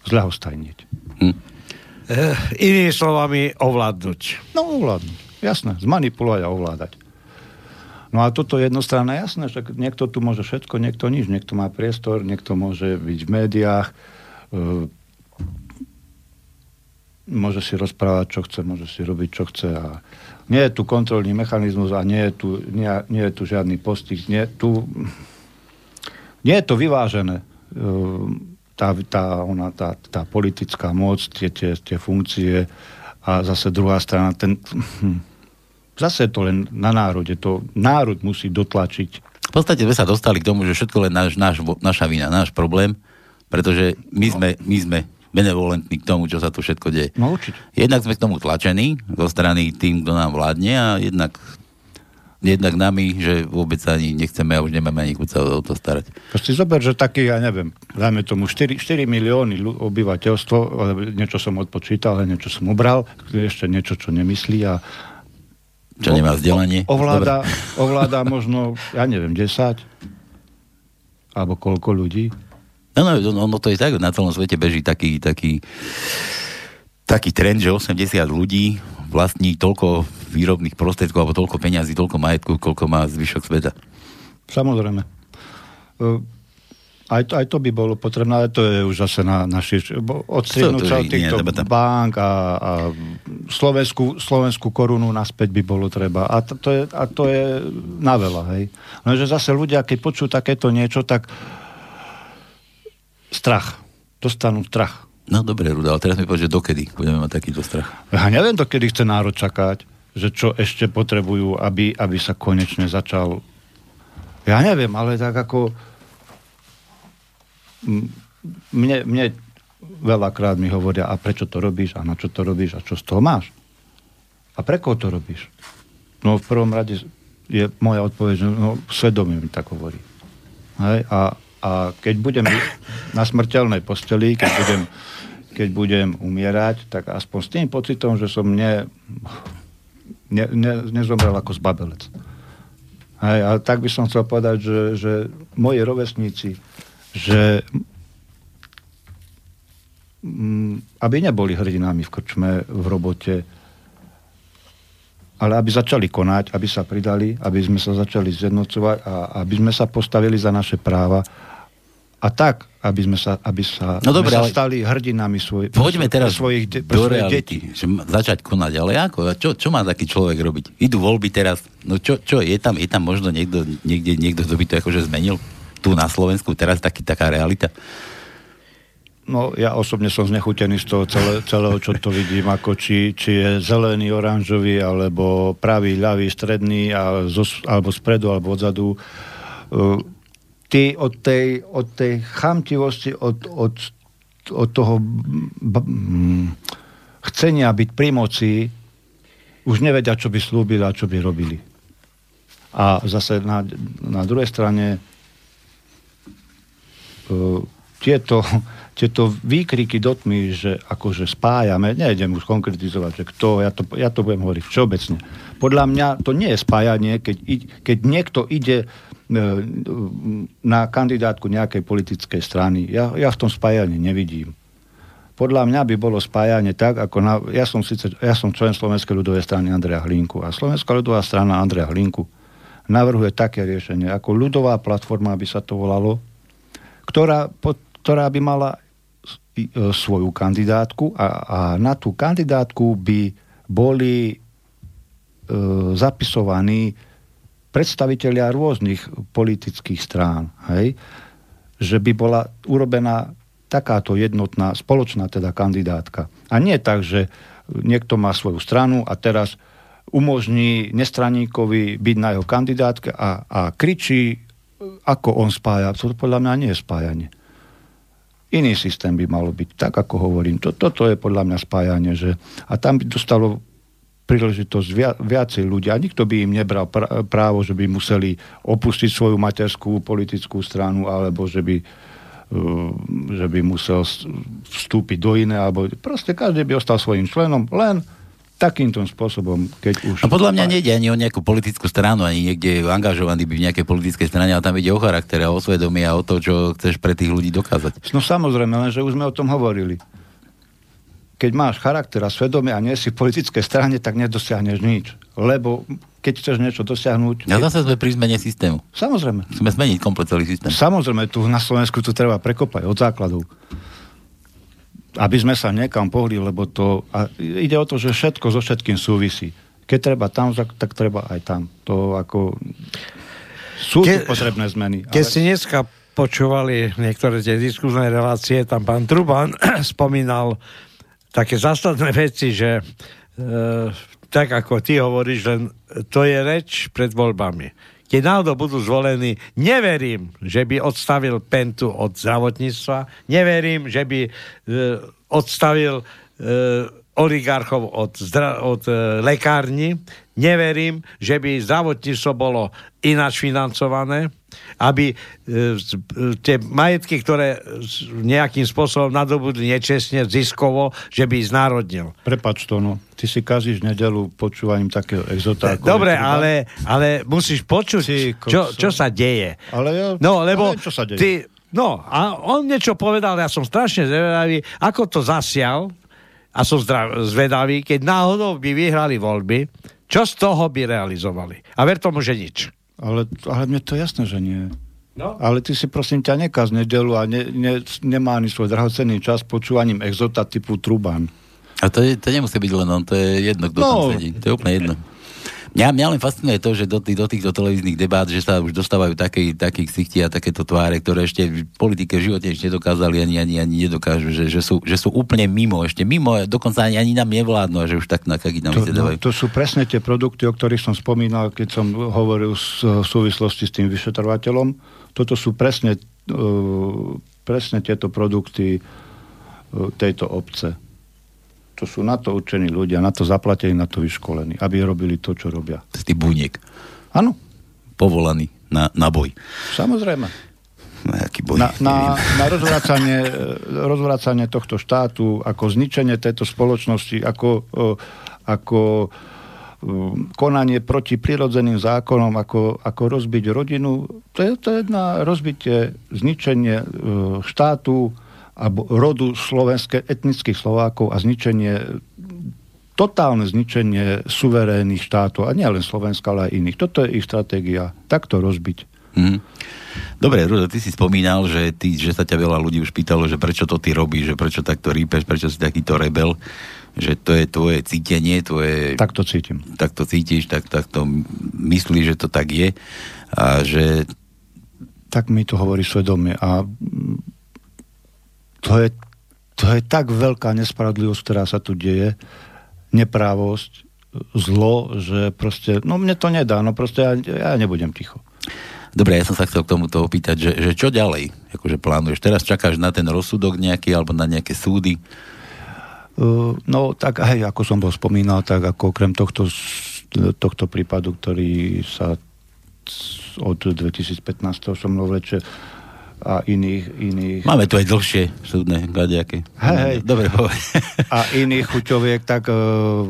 zľahostajniť. Hm. E, inými slovami, ovládnuť. No, ovládnuť. Jasné, zmanipulovať a ovládať. No a toto je jednostranné, jasné, že niekto tu môže všetko, niekto nič, niekto má priestor, niekto môže byť v médiách, e, môže si rozprávať, čo chce, môže si robiť, čo chce a nie je tu kontrolný mechanizmus a nie je tu, nie, nie je tu žiadny postih, nie, tu, nie je to vyvážené. E, tá, tá, ona, tá, tá politická moc, tie, tie, tie funkcie a zase druhá strana, ten, zase to len na národe. To národ musí dotlačiť. V podstate sme sa dostali k tomu, že všetko len náš, náš, naša vina, náš problém, pretože my sme, my sme benevolentní k tomu, čo sa tu všetko deje. No určite. Jednak sme k tomu tlačení zo strany tým, kto nám vládne a jednak jednak nami, že vôbec ani nechceme a už nemáme ani chuť sa o to starať. Proste zober, že taký, ja neviem, dajme tomu 4, 4 milióny obyvateľstvo, niečo som odpočítal, niečo som ubral, ešte niečo, čo nemyslí a čo nemá vzdelanie? Ovláda, ovláda možno, ja neviem, 10 alebo koľko ľudí. No, no, no, no to je tak, na celom svete beží taký, taký, taký trend, že 80 ľudí vlastní toľko výrobných prostriedkov alebo toľko peňazí, toľko majetku, koľko má zvyšok sveta. Samozrejme. Aj to, aj to by bolo potrebné, ale to je už zase na naši... Odstrihnúť sa od týchto bank a, a slovenskú, slovenskú korunu naspäť by bolo treba. A to, to, je, a to je na veľa, hej. Lenže zase ľudia, keď počujú takéto niečo, tak strach. Dostanú strach. No dobre, Ruda, ale teraz mi povedz, že dokedy budeme mať takýto strach? Ja neviem, dokedy chce národ čakať, že čo ešte potrebujú, aby, aby sa konečne začal... Ja neviem, ale tak ako mne, mne veľakrát mi hovoria, a prečo to robíš, a na čo to robíš, a čo z toho máš? A pre koho to robíš? No v prvom rade je moja odpoveď, že no, svedomie mi tak hovorí. Hej? A a keď budem na smrteľnej posteli, keď budem, keď budem umierať, tak aspoň s tým pocitom, že som ne, ne, ne, nezomrel ako zbabelec. Hej, ale tak by som chcel povedať, že, že moji rovesníci, že mm, aby neboli hrdinami v krčme, v robote, ale aby začali konať, aby sa pridali, aby sme sa začali zjednocovať a aby sme sa postavili za naše práva a tak, aby sme sa, aby sa, no dobré, sa stali hrdinami svoj, Poďme teraz svojich, de, do svojich reality, detí. že začať konať, ale ako? Čo, čo má taký človek robiť? Idú voľby teraz, no čo, čo je tam, je tam možno niekto, niekde, niekto, kto by to akože zmenil? Tu na Slovensku teraz taký, taká realita? No, ja osobne som znechutený z toho celé, celého, čo to vidím, ako či, či je zelený, oranžový, alebo pravý, ľavý, stredný, a zo, alebo spredu, alebo odzadu. Uh, ty od tej, od tej chamtivosti, od, od, od toho b, m, chcenia byť pri moci, už nevedia, čo by slúbili a čo by robili. A zase na, na druhej strane tieto, tieto výkriky do tmy, že akože spájame, nejdem už konkretizovať, že kto, ja to, ja to budem hovoriť všeobecne. Podľa mňa to nie je spájanie, keď, keď niekto ide na kandidátku nejakej politickej strany. Ja, ja v tom spájanie nevidím. Podľa mňa by bolo spájanie tak, ako na, ja, som síce, ja som člen Slovenskej ľudovej strany Andreja Hlinku a Slovenská ľudová strana Andreja Hlinku navrhuje také riešenie, ako ľudová platforma by sa to volalo, ktorá, ktorá by mala svoju kandidátku a, a na tú kandidátku by boli e, zapisovaní predstavitelia rôznych politických strán, hej, že by bola urobená takáto jednotná, spoločná teda kandidátka. A nie tak, že niekto má svoju stranu a teraz umožní nestraníkovi byť na jeho kandidátke a, a kričí, ako on spája. To podľa mňa nie je spájanie. Iný systém by malo byť, tak ako hovorím. Toto to je podľa mňa spájanie. Že, a tam by dostalo príležitosť via, viacej ľudia. Nikto by im nebral pr- právo, že by museli opustiť svoju materskú politickú stranu, alebo že by, uh, že by musel vstúpiť do iné, alebo proste každý by ostal svojim členom, len takýmto spôsobom, keď už... A podľa mňa nejde ani o nejakú politickú stranu, ani niekde angažovaný by v nejakej politickej strane, ale tam ide o charakter a o svedomie a o to, čo chceš pre tých ľudí dokázať. No samozrejme, lenže už sme o tom hovorili keď máš charakter a svedomie a nie si v politickej strane, tak nedosiahneš nič. Lebo keď chceš niečo dosiahnuť... Ja zase sme pri zmene systému. Samozrejme. Chceme zmeniť komplet celý systém. Samozrejme, tu na Slovensku tu treba prekopať od základov. Aby sme sa niekam pohli, lebo to... A ide o to, že všetko so všetkým súvisí. Keď treba tam, tak treba aj tam. To ako... Sú Ke, tu potrebné zmeny. Keď ale... ste dneska počúvali niektoré tie diskuzné relácie, tam pán Truban spomínal také zásadné veci, že e, tak ako ty hovoríš, len to je reč pred voľbami. Keď náhodou budú zvolení, neverím, že by odstavil Pentu od zdravotníctva, neverím, že by e, odstavil e, oligarchov od, zdra- od e, lekárni, neverím, že by zdravotníctvo bolo ináč financované, aby e, tie majetky, ktoré nejakým spôsobom nadobudli nečestne, ziskovo, že by znárodnil. Prepač to, no. Ty si kazíš nedelu počúvaním takého exota. Dobre, ale, ale musíš počuť, si, čo, čo sa deje. Ale ja, no, lebo čo sa deje. Ty, no, a on niečo povedal, ja som strašne zvedavý, ako to zasial, a som zvedavý, keď náhodou by vyhrali voľby, čo z toho by realizovali. A ver tomu, že nič. Ale, ale mne to jasné, že nie. No? Ale ty si prosím ťa nekaz nedelu a ne, ne, nemá ani svoj drahocenný čas počúvaním exota typu Truban. A to, je, to nemusí byť len on, to je jedno, kto no, tam sedí. To je úplne jedno. Mňa, mňa len fascinuje to, že do, tých, do týchto televíznych debát, že sa už dostávajú také, také ksichti a takéto tváre, ktoré ešte v politike v živote ešte nedokázali ani, ani, ani nedokážu, že, že, sú, že sú úplne mimo, ešte mimo, dokonca ani, ani nám nevládnu a že už tak na kaký nám to, no, to sú presne tie produkty, o ktorých som spomínal, keď som hovoril s, v súvislosti s tým vyšetrovateľom. Toto sú presne, uh, presne tieto produkty uh, tejto obce to sú na to učení ľudia, na to zaplatení, na to vyškolení, aby robili to, čo robia. To je buniek. Áno. Povolaný na, na boj. Samozrejme. No, aký alebo... Na, na, na rozvracanie, rozvracanie tohto štátu, ako zničenie tejto spoločnosti, ako, ako konanie proti prirodzeným zákonom, ako, ako rozbiť rodinu. To je, to je na rozbitie, zničenie štátu alebo rodu slovenské, etnických Slovákov a zničenie totálne zničenie suverénnych štátov, a nielen Slovenska, ale aj iných. Toto je ich stratégia. Takto rozbiť. Mm. Dobre, Rudo, ty si spomínal, že, ty, že sa ťa veľa ľudí už pýtalo, že prečo to ty robíš, že prečo takto rípeš, prečo si takýto rebel, že to je tvoje cítenie, tvoje... Tak to cítim. Tak to cítiš, tak, tak to myslíš, že to tak je a že... Tak mi to hovorí svedomie a to je, to je tak veľká nespravodlivosť, ktorá sa tu deje, neprávosť, zlo, že proste, no mne to nedá, no proste ja, ja nebudem ticho. Dobre, ja som sa chcel k tomuto opýtať, že, že čo ďalej akože plánuješ? Teraz čakáš na ten rozsudok nejaký alebo na nejaké súdy? Uh, no tak hej, ako som bol spomínal, tak ako okrem tohto, tohto prípadu, ktorý sa od 2015. som mnou vleče a iných, iných... Máme tu aj dlhšie súdne gadejaké. Hej. Dobre, A iných chuťoviek, tak uh,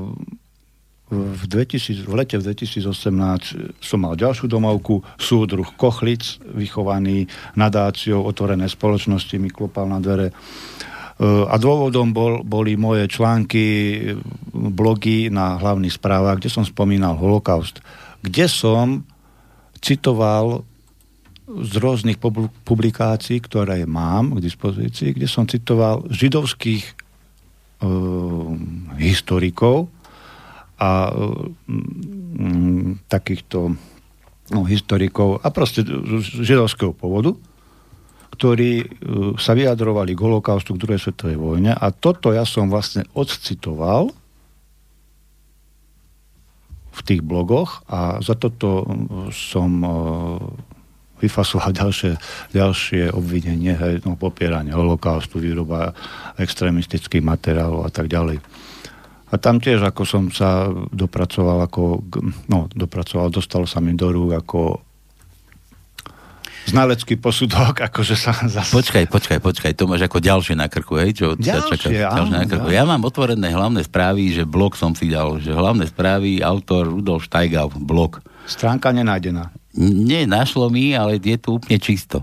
v, 2000, v lete v 2018 som mal ďalšiu domovku, súdruh Kochlic, vychovaný nadáciou otvorené spoločnosti, mi klopal na dvere. Uh, a dôvodom bol, boli moje články, blogy na hlavných správach, kde som spomínal holokaust, kde som citoval z rôznych publikácií, ktoré mám k dispozícii, kde som citoval židovských e, historikov a e, takýchto no, historikov a proste židovského pôvodu, ktorí e, sa vyjadrovali k holokaustu, k druhej svetovej vojne. A toto ja som vlastne odcitoval v tých blogoch a za toto som e, vyfasoval ďalšie, ďalšie obvinenie, hej, no, popieranie holokaustu, výroba extrémistických materiálov a tak ďalej. A tam tiež, ako som sa dopracoval, ako, no, dopracoval, dostalo sa mi do rúk ako znalecký posudok, akože sa zase... Počkaj, počkaj, počkaj, to máš ako ďalšie na krku, hej? Čo ďalšie, čaká, áno, ďalšie na krku. Ja mám otvorené hlavné správy, že blog som si dal, že hlavné správy, autor Rudolf Steigau, blog. Stránka nenájdená. Nie, našlo mi, ale je tu úplne čisto.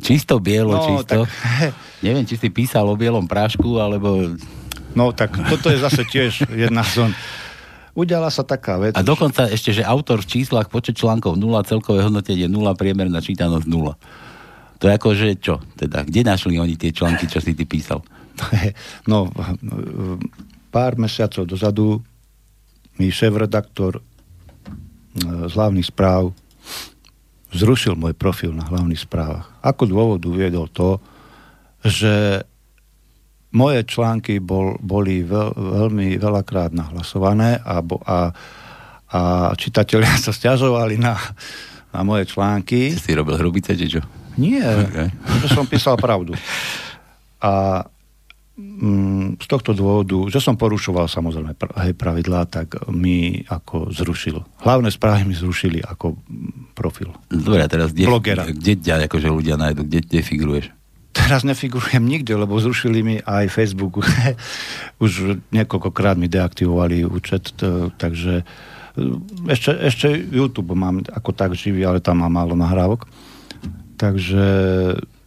Čisto bielo, no, čisto. Tak... Neviem, či si písal o bielom prášku, alebo... No tak toto je zase tiež jedna zón. Udiala sa taká vec. A dokonca ešte, že autor v číslach počet článkov 0, celkové hodnotenie 0, priemerná čítanosť 0. To je ako, že čo? Teda, kde našli oni tie články, čo si ty písal? No, pár mesiacov dozadu mi šéf-redaktor eh, z hlavných správ zrušil môj profil na hlavných správach. Ako dôvod uviedol to, že moje články bol, boli veľ, veľmi veľakrát nahlasované a, a, a čitatelia sa stiažovali na, na moje články. Si robil hrubice, či čo? Nie, okay. že som písal pravdu. A z tohto dôvodu, že som porušoval samozrejme aj pravidlá, tak mi ako zrušil. Hlavné správy mi zrušili ako profil. Dobre, teraz kde, Blogera. kde ťa akože ľudia nájdu, kde, kde figuruješ? Teraz nefigurujem nikde, lebo zrušili mi aj Facebook. Už niekoľkokrát mi deaktivovali účet, takže e, ešte, ešte YouTube mám ako tak živý, ale tam mám málo nahrávok. Takže mm,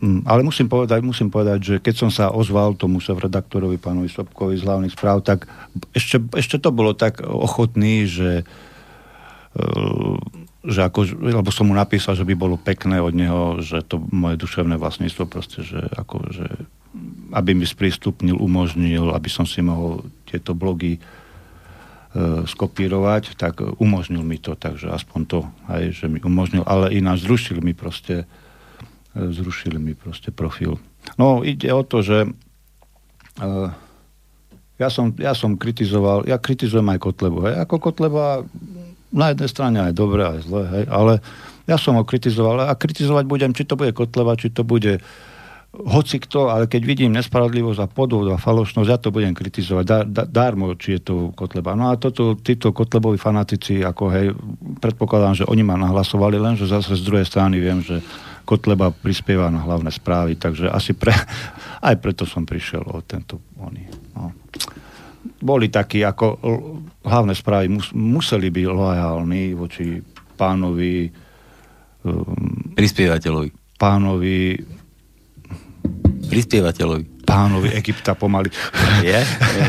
ale musím povedať, musím povedať, že keď som sa ozval tomu šéf-redaktorovi pánovi Sobkovi z hlavných správ, tak ešte, ešte to bolo tak ochotný, že e, že ako, lebo som mu napísal, že by bolo pekné od neho, že to moje duševné vlastníctvo proste, že ako, že aby mi sprístupnil, umožnil, aby som si mohol tieto blogy e, skopírovať, tak umožnil mi to, takže aspoň to, aj, že mi umožnil, ale ináč zrušil mi proste zrušili mi proste profil. No, ide o to, že e, ja som, ja som kritizoval, ja kritizujem aj Kotlebu, hej, ako Kotleba na jednej strane aj dobre, aj zle, hej, ale ja som ho kritizoval a kritizovať budem, či to bude Kotleva, či to bude hoci kto, ale keď vidím nespravodlivosť a podvod a falošnosť, ja to budem kritizovať dar, dar, darmo, či je to Kotleba. No a toto, títo Kotleboví fanatici, ako hej, predpokladám, že oni ma nahlasovali, len že zase z druhej strany viem, že Kotleba prispieva na hlavné správy, takže asi pre, aj preto som prišiel o tento... Oni, no. Boli takí, ako hlavné správy mus, museli byť lojálni voči pánovi um, prispievateľovi. Pánovi prispievateľovi. Pánovi Egypta pomaly. Je? je.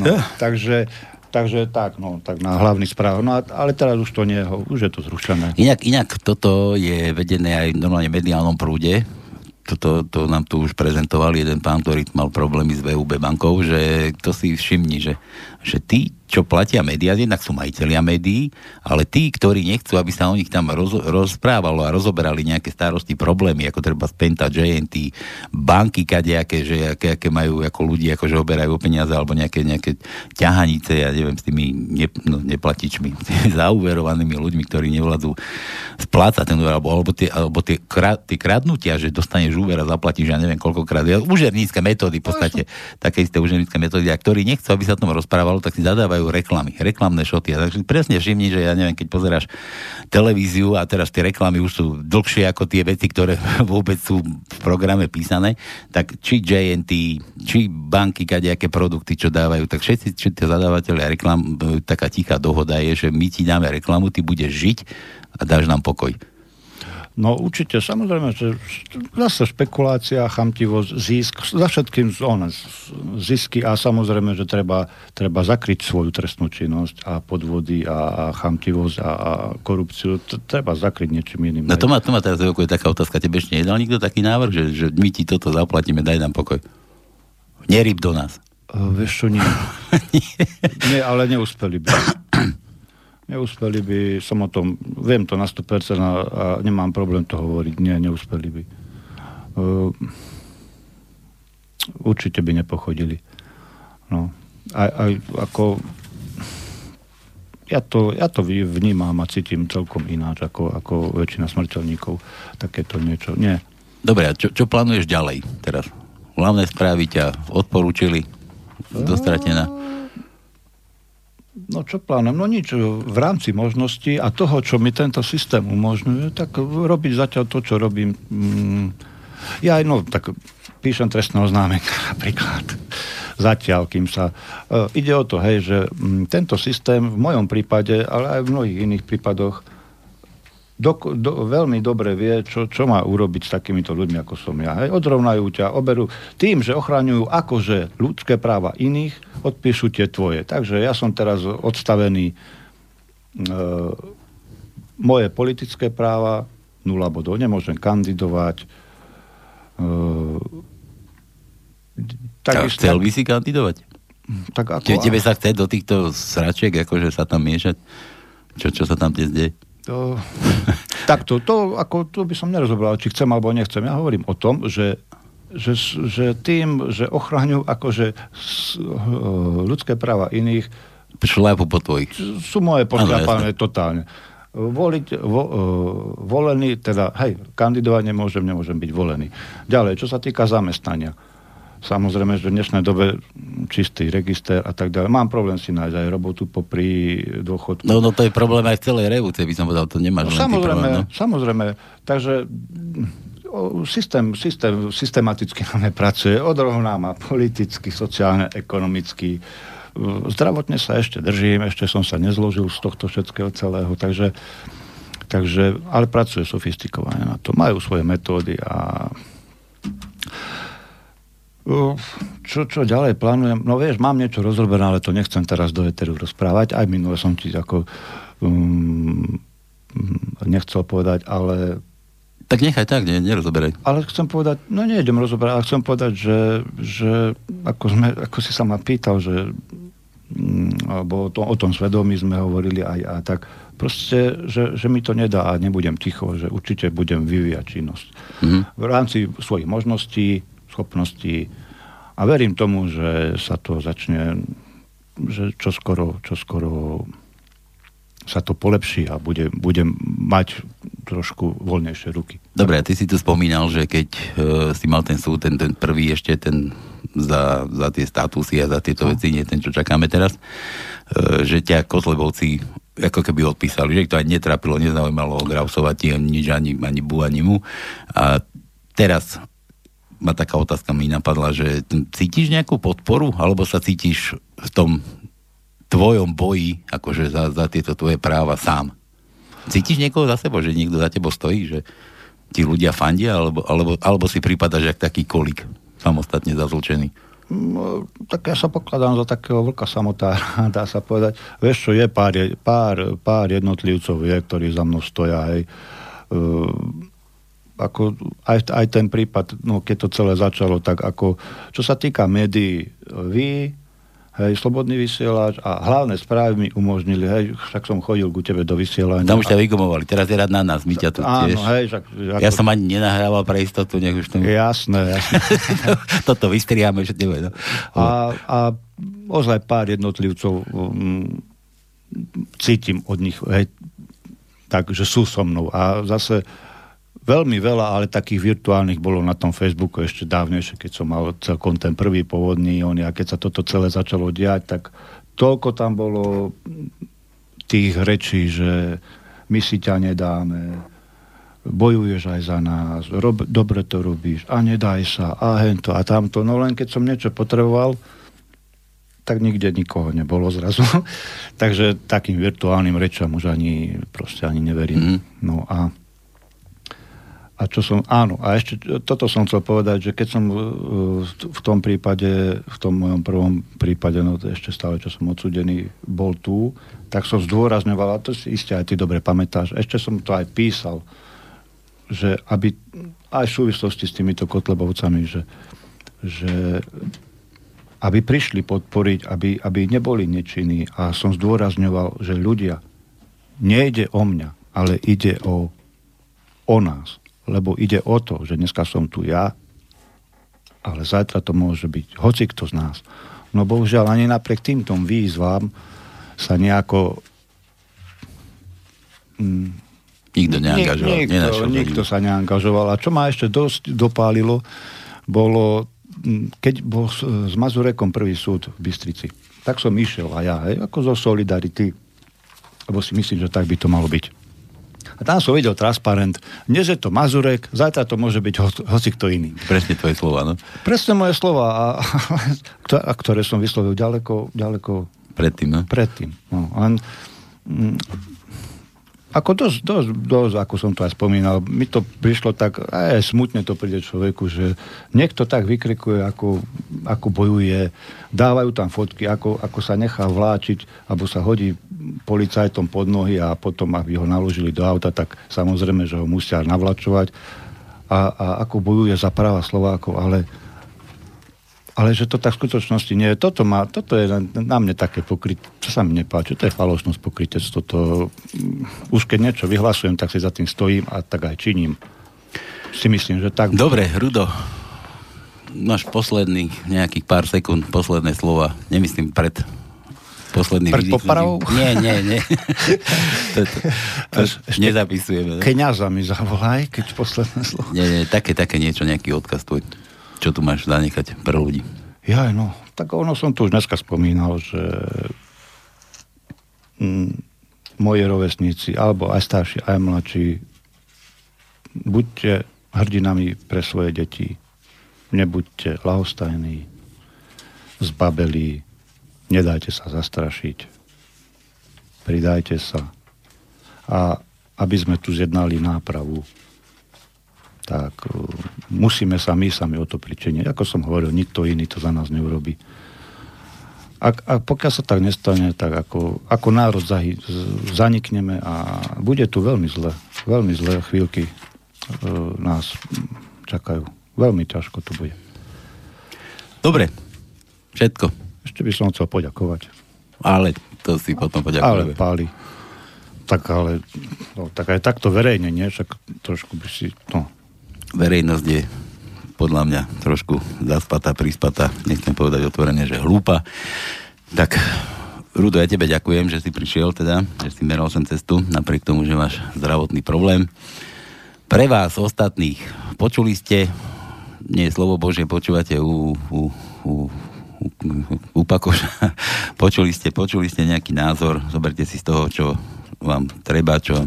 No, takže, takže tak, no, tak na hlavný správ. No, ale teraz už to nie, už je to zrušené. Inak, inak toto je vedené aj v normálne mediálnom prúde, toto to nám tu už prezentoval jeden pán, ktorý mal problémy s VUB bankou, že to si všimni, že, že tí, čo platia médiá, jednak sú majiteľia médií, ale tí, ktorí nechcú, aby sa o nich tam roz, rozprávalo a rozoberali nejaké starosti, problémy, ako treba Spenta, JNT, banky kadejaké, že aké, aké majú ako ľudí, ako že oberajú peniaze, alebo nejaké, nejaké ťahanice, ja neviem, s tými ne, no, neplatičmi, zauverovanými ľuďmi, ktorí nevládzu splácať ten úver, alebo, alebo, tie, alebo tie, krad, tie kradnutia, že dostaneš úver a zaplatíš, ja neviem koľkokrát, ja, užernícke metódy, v podstate, také isté užernícke metódy, a ktorí nechcú, aby sa tom rozprávalo, tak si zadávajú dávajú reklamy, reklamné šoty. Takže presne všimni, že ja neviem, keď pozeráš televíziu a teraz tie reklamy už sú dlhšie ako tie veci, ktoré vôbec sú v programe písané, tak či JNT, či banky, kadejaké produkty, čo dávajú, tak všetci, či tie zadávateľe reklam, taká tichá dohoda je, že my ti dáme reklamu, ty budeš žiť a dáš nám pokoj. No určite, samozrejme, že zase špekulácia, chamtivosť, zisk, za všetkým on, zisky a samozrejme, že treba, treba zakryť svoju trestnú činnosť a podvody a, a chamtivosť a, a korupciu, treba zakryť niečím iným. No to má, to má teraz je taká otázka, tebe ešte nedal nikto taký návrh, že, že my ti toto zaplatíme, daj nám pokoj. Neryb do nás. Uh, vieš čo, nie. nie, ale neúspeli by. Neúspeli by, som o tom, viem to na 100% a, a nemám problém to hovoriť. Nie, neúspeli by. Uh, určite by nepochodili. No. Aj, aj ako ja to, ja to vnímam a cítim celkom ináč ako, ako väčšina smrteľníkov. Takéto niečo. Nie. Dobre, a čo, čo plánuješ ďalej teraz? Hlavné správy ťa odporúčili do Stratená? No čo plánujem? No nič. V rámci možností a toho, čo mi tento systém umožňuje, tak robiť zatiaľ to, čo robím. Mm, ja aj, no, tak píšem trestné oznámenie napríklad. Zatiaľ, kým sa... Uh, ide o to, hej, že mm, tento systém v mojom prípade, ale aj v mnohých iných prípadoch do, do, veľmi dobre vie, čo, čo má urobiť s takýmito ľuďmi, ako som ja. Hej. Odrovnajú ťa, oberú. Tým, že ochraňujú akože ľudské práva iných, odpíšu tie tvoje. Takže ja som teraz odstavený e, moje politické práva, nula bodov, nemôžem kandidovať. E, tak, chcel by si kandidovať? Tak ako, Tebe sa chce do týchto sračiek, akože sa tam miešať? Čo, čo sa tam dnes deje? To, takto, to, ako, to by som nerozobral, či chcem alebo nechcem. Ja hovorím o tom, že, že, že tým, že ochraňujú akože ľudské práva iných, šľapu po tvojich. Sú moje pošľapané totálne. Voliť, vo, volený, teda, hej, kandidovať nemôžem, nemôžem byť volený. Ďalej, čo sa týka zamestnania Samozrejme, že v dnešnej dobe čistý register a tak ďalej. Mám problém si nájsť aj robotu popri dôchodku. No, no to je problém aj v celej revolúcii, by som povedal, to nemáš no, samozrejme, problém, no? samozrejme. Takže systém, systém systematicky na pracuje, odrovná má politicky, sociálne, ekonomicky. Zdravotne sa ešte držím, ešte som sa nezložil z tohto všetkého celého, takže, takže ale pracuje sofistikovane na to. Majú svoje metódy a čo, čo ďalej plánujem? No vieš, mám niečo rozrobené, ale to nechcem teraz do Eteru rozprávať. Aj minule som ti ako um, nechcel povedať, ale... Tak nechaj tak, ne, nerozoberaj. Ale chcem povedať, no nejdem rozoberať, ale chcem povedať, že, že ako, sme, ako si sa ma pýtal, že um, alebo to, o tom svedomí sme hovorili aj a tak, proste, že, že mi to nedá a nebudem ticho, že určite budem vyvíjať činnosť. Mm-hmm. V rámci svojich možností, schopností a verím tomu, že sa to začne, že čoskoro, čoskoro sa to polepší a bude, budem mať trošku voľnejšie ruky. Dobre, a ty si tu spomínal, že keď uh, si mal ten súd, ten, ten prvý ešte, ten za, za tie statusy a za tieto no. veci, nie ten, čo čakáme teraz, uh, že ťa Kotlebovci ako keby odpísali, že ich to aj netrapilo, nezaujímalo Grausovať nič, ani, ani Bu, ani mu. A teraz ma taká otázka mi napadla, že cítiš nejakú podporu, alebo sa cítiš v tom tvojom boji, akože za, za tieto tvoje práva sám? Cítiš niekoho za sebou, že niekto za tebou stojí, že ti ľudia fandia, alebo, alebo, alebo si prípadaš jak taký kolik, samostatne zazlčený? No, tak ja sa pokladám za takého vlka samotára, dá sa povedať. Vieš čo, je pár, pár, pár jednotlivcov, je, ktorí za mnou stoja, hej. Uh, ako aj, aj ten prípad, no keď to celé začalo, tak ako, čo sa týka médií, vy, hej, slobodný vysielač a hlavné správy mi umožnili, hej, však som chodil ku tebe do vysielania. Tam už ťa vygumovali, teraz je rád na nás, my ťa tu áno, tiež. Hej, však, ako... Ja som ani nenahrával pre istotu, nech už to... Jasné, jasné. Toto vystriame, že neviem. No. A, a ozaj pár jednotlivcov um, cítim od nich, hej, tak, že sú so mnou. A zase veľmi veľa, ale takých virtuálnych bolo na tom Facebooku ešte dávnejšie, keď som mal celkom ten prvý pôvodný on a keď sa toto celé začalo diať, tak toľko tam bolo tých rečí, že my si ťa nedáme, bojuješ aj za nás, rob, dobre to robíš a nedaj sa a hento a tamto. No len keď som niečo potreboval, tak nikde nikoho nebolo zrazu. Takže takým virtuálnym rečam už ani proste ani neverím. Mm. No a a čo som, áno, a ešte toto som chcel povedať, že keď som uh, v tom prípade, v tom mojom prvom prípade, no ešte stále, čo som odsudený, bol tu, tak som zdôrazňoval, a to si iste aj ty dobre pamätáš, ešte som to aj písal, že aby aj v súvislosti s týmito kotlebovcami, že, že aby prišli podporiť, aby, aby neboli nečinní. A som zdôrazňoval, že ľudia, nejde o mňa, ale ide o, o nás lebo ide o to, že dneska som tu ja, ale zajtra to môže byť hoci kto z nás. No bohužiaľ ani napriek týmto výzvam sa nejako mm, nikto neangažoval. Nikto, nikto sa neangažoval. A čo ma ešte dosť dopálilo, bolo, mm, keď bol s Mazurekom prvý súd v Bystrici, tak som išiel a ja, hej, ako zo Solidarity, lebo si myslím, že tak by to malo byť. A tam som videl transparent. Dnes je to Mazurek, zajtra to môže byť ho, hoci kto iný. Presne tvoje slova, no? Presne moje slova, a, a, ktoré som vyslovil ďaleko, ďaleko predtým, no? Predtým, no. Len, mm, ako dosť, dosť, dosť, ako som to aj spomínal, mi to prišlo tak, aj smutne to príde človeku, že niekto tak vykrikuje, ako, ako bojuje, dávajú tam fotky, ako, ako sa nechá vláčiť, alebo sa hodí policajtom pod nohy a potom, aby ho naložili do auta, tak samozrejme, že ho musia navlačovať. A, a ako bojuje za práva Slovákov, ale ale že to tak v skutočnosti nie je. Toto, má, toto je na, mne také pokryt, čo sa mi nepáči, to je falošnosť, pokrytectvo. To, mm, už keď niečo vyhlasujem, tak si za tým stojím a tak aj činím. Si myslím, že tak... Dobre, Rudo, máš posledný nejakých pár sekúnd, posledné slova. Nemyslím pred posledný Pred popravou? Nie, nie, nie. to, to, to Ešte nezapisujeme. Keňaza mi zavolaj, keď posledné slovo. Nie, nie, také, také niečo, nejaký odkaz tvoj. Čo tu máš zanechať pre ľudí? Ja, no, tak ono som tu už dneska spomínal, že mm, moji rovesníci, alebo aj starší, aj mladší, buďte hrdinami pre svoje deti. Nebuďte lahostajní, zbabelí, nedajte sa zastrašiť. Pridajte sa. A aby sme tu zjednali nápravu tak uh, musíme sa my sami o to pričiniť. Ako som hovoril, nikto iný to za nás neurobi. A, a pokiaľ sa tak nestane, tak ako, ako národ zahy, zanikneme a bude tu veľmi zle. Veľmi zlé chvíľky uh, nás čakajú. Veľmi ťažko to bude. Dobre, všetko. Ešte by som chcel poďakovať. Ale to si potom poďakujeme. Ale páli. Tak ale, no, tak aj takto verejne, nie? Však trošku by si, no, verejnosť je podľa mňa trošku zaspatá, prispatá, nechcem povedať otvorene, že hlúpa, tak Rudo, ja tebe ďakujem, že si prišiel teda, že si meral sem cestu, napriek tomu, že máš zdravotný problém. Pre vás ostatných, počuli ste, nie slovo Bože, počúvate u, u, u, u Pakoša, počuli ste, počuli ste nejaký názor, zoberte si z toho, čo vám treba, čo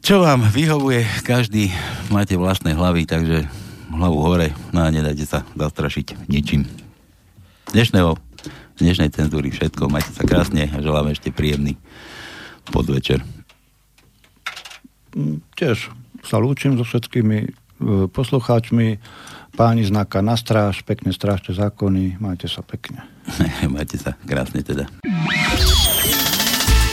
čo vám vyhovuje, každý máte vlastné hlavy, takže hlavu hore, no a nedajte sa zastrašiť ničím. Dnešného dnešnej cenzúry všetko. Majte sa krásne a želám ešte príjemný podvečer. Mm, tiež sa lúčim so všetkými e, poslucháčmi. Páni znaka na stráž, pekne strážte zákony, majte sa pekne. majte sa krásne teda.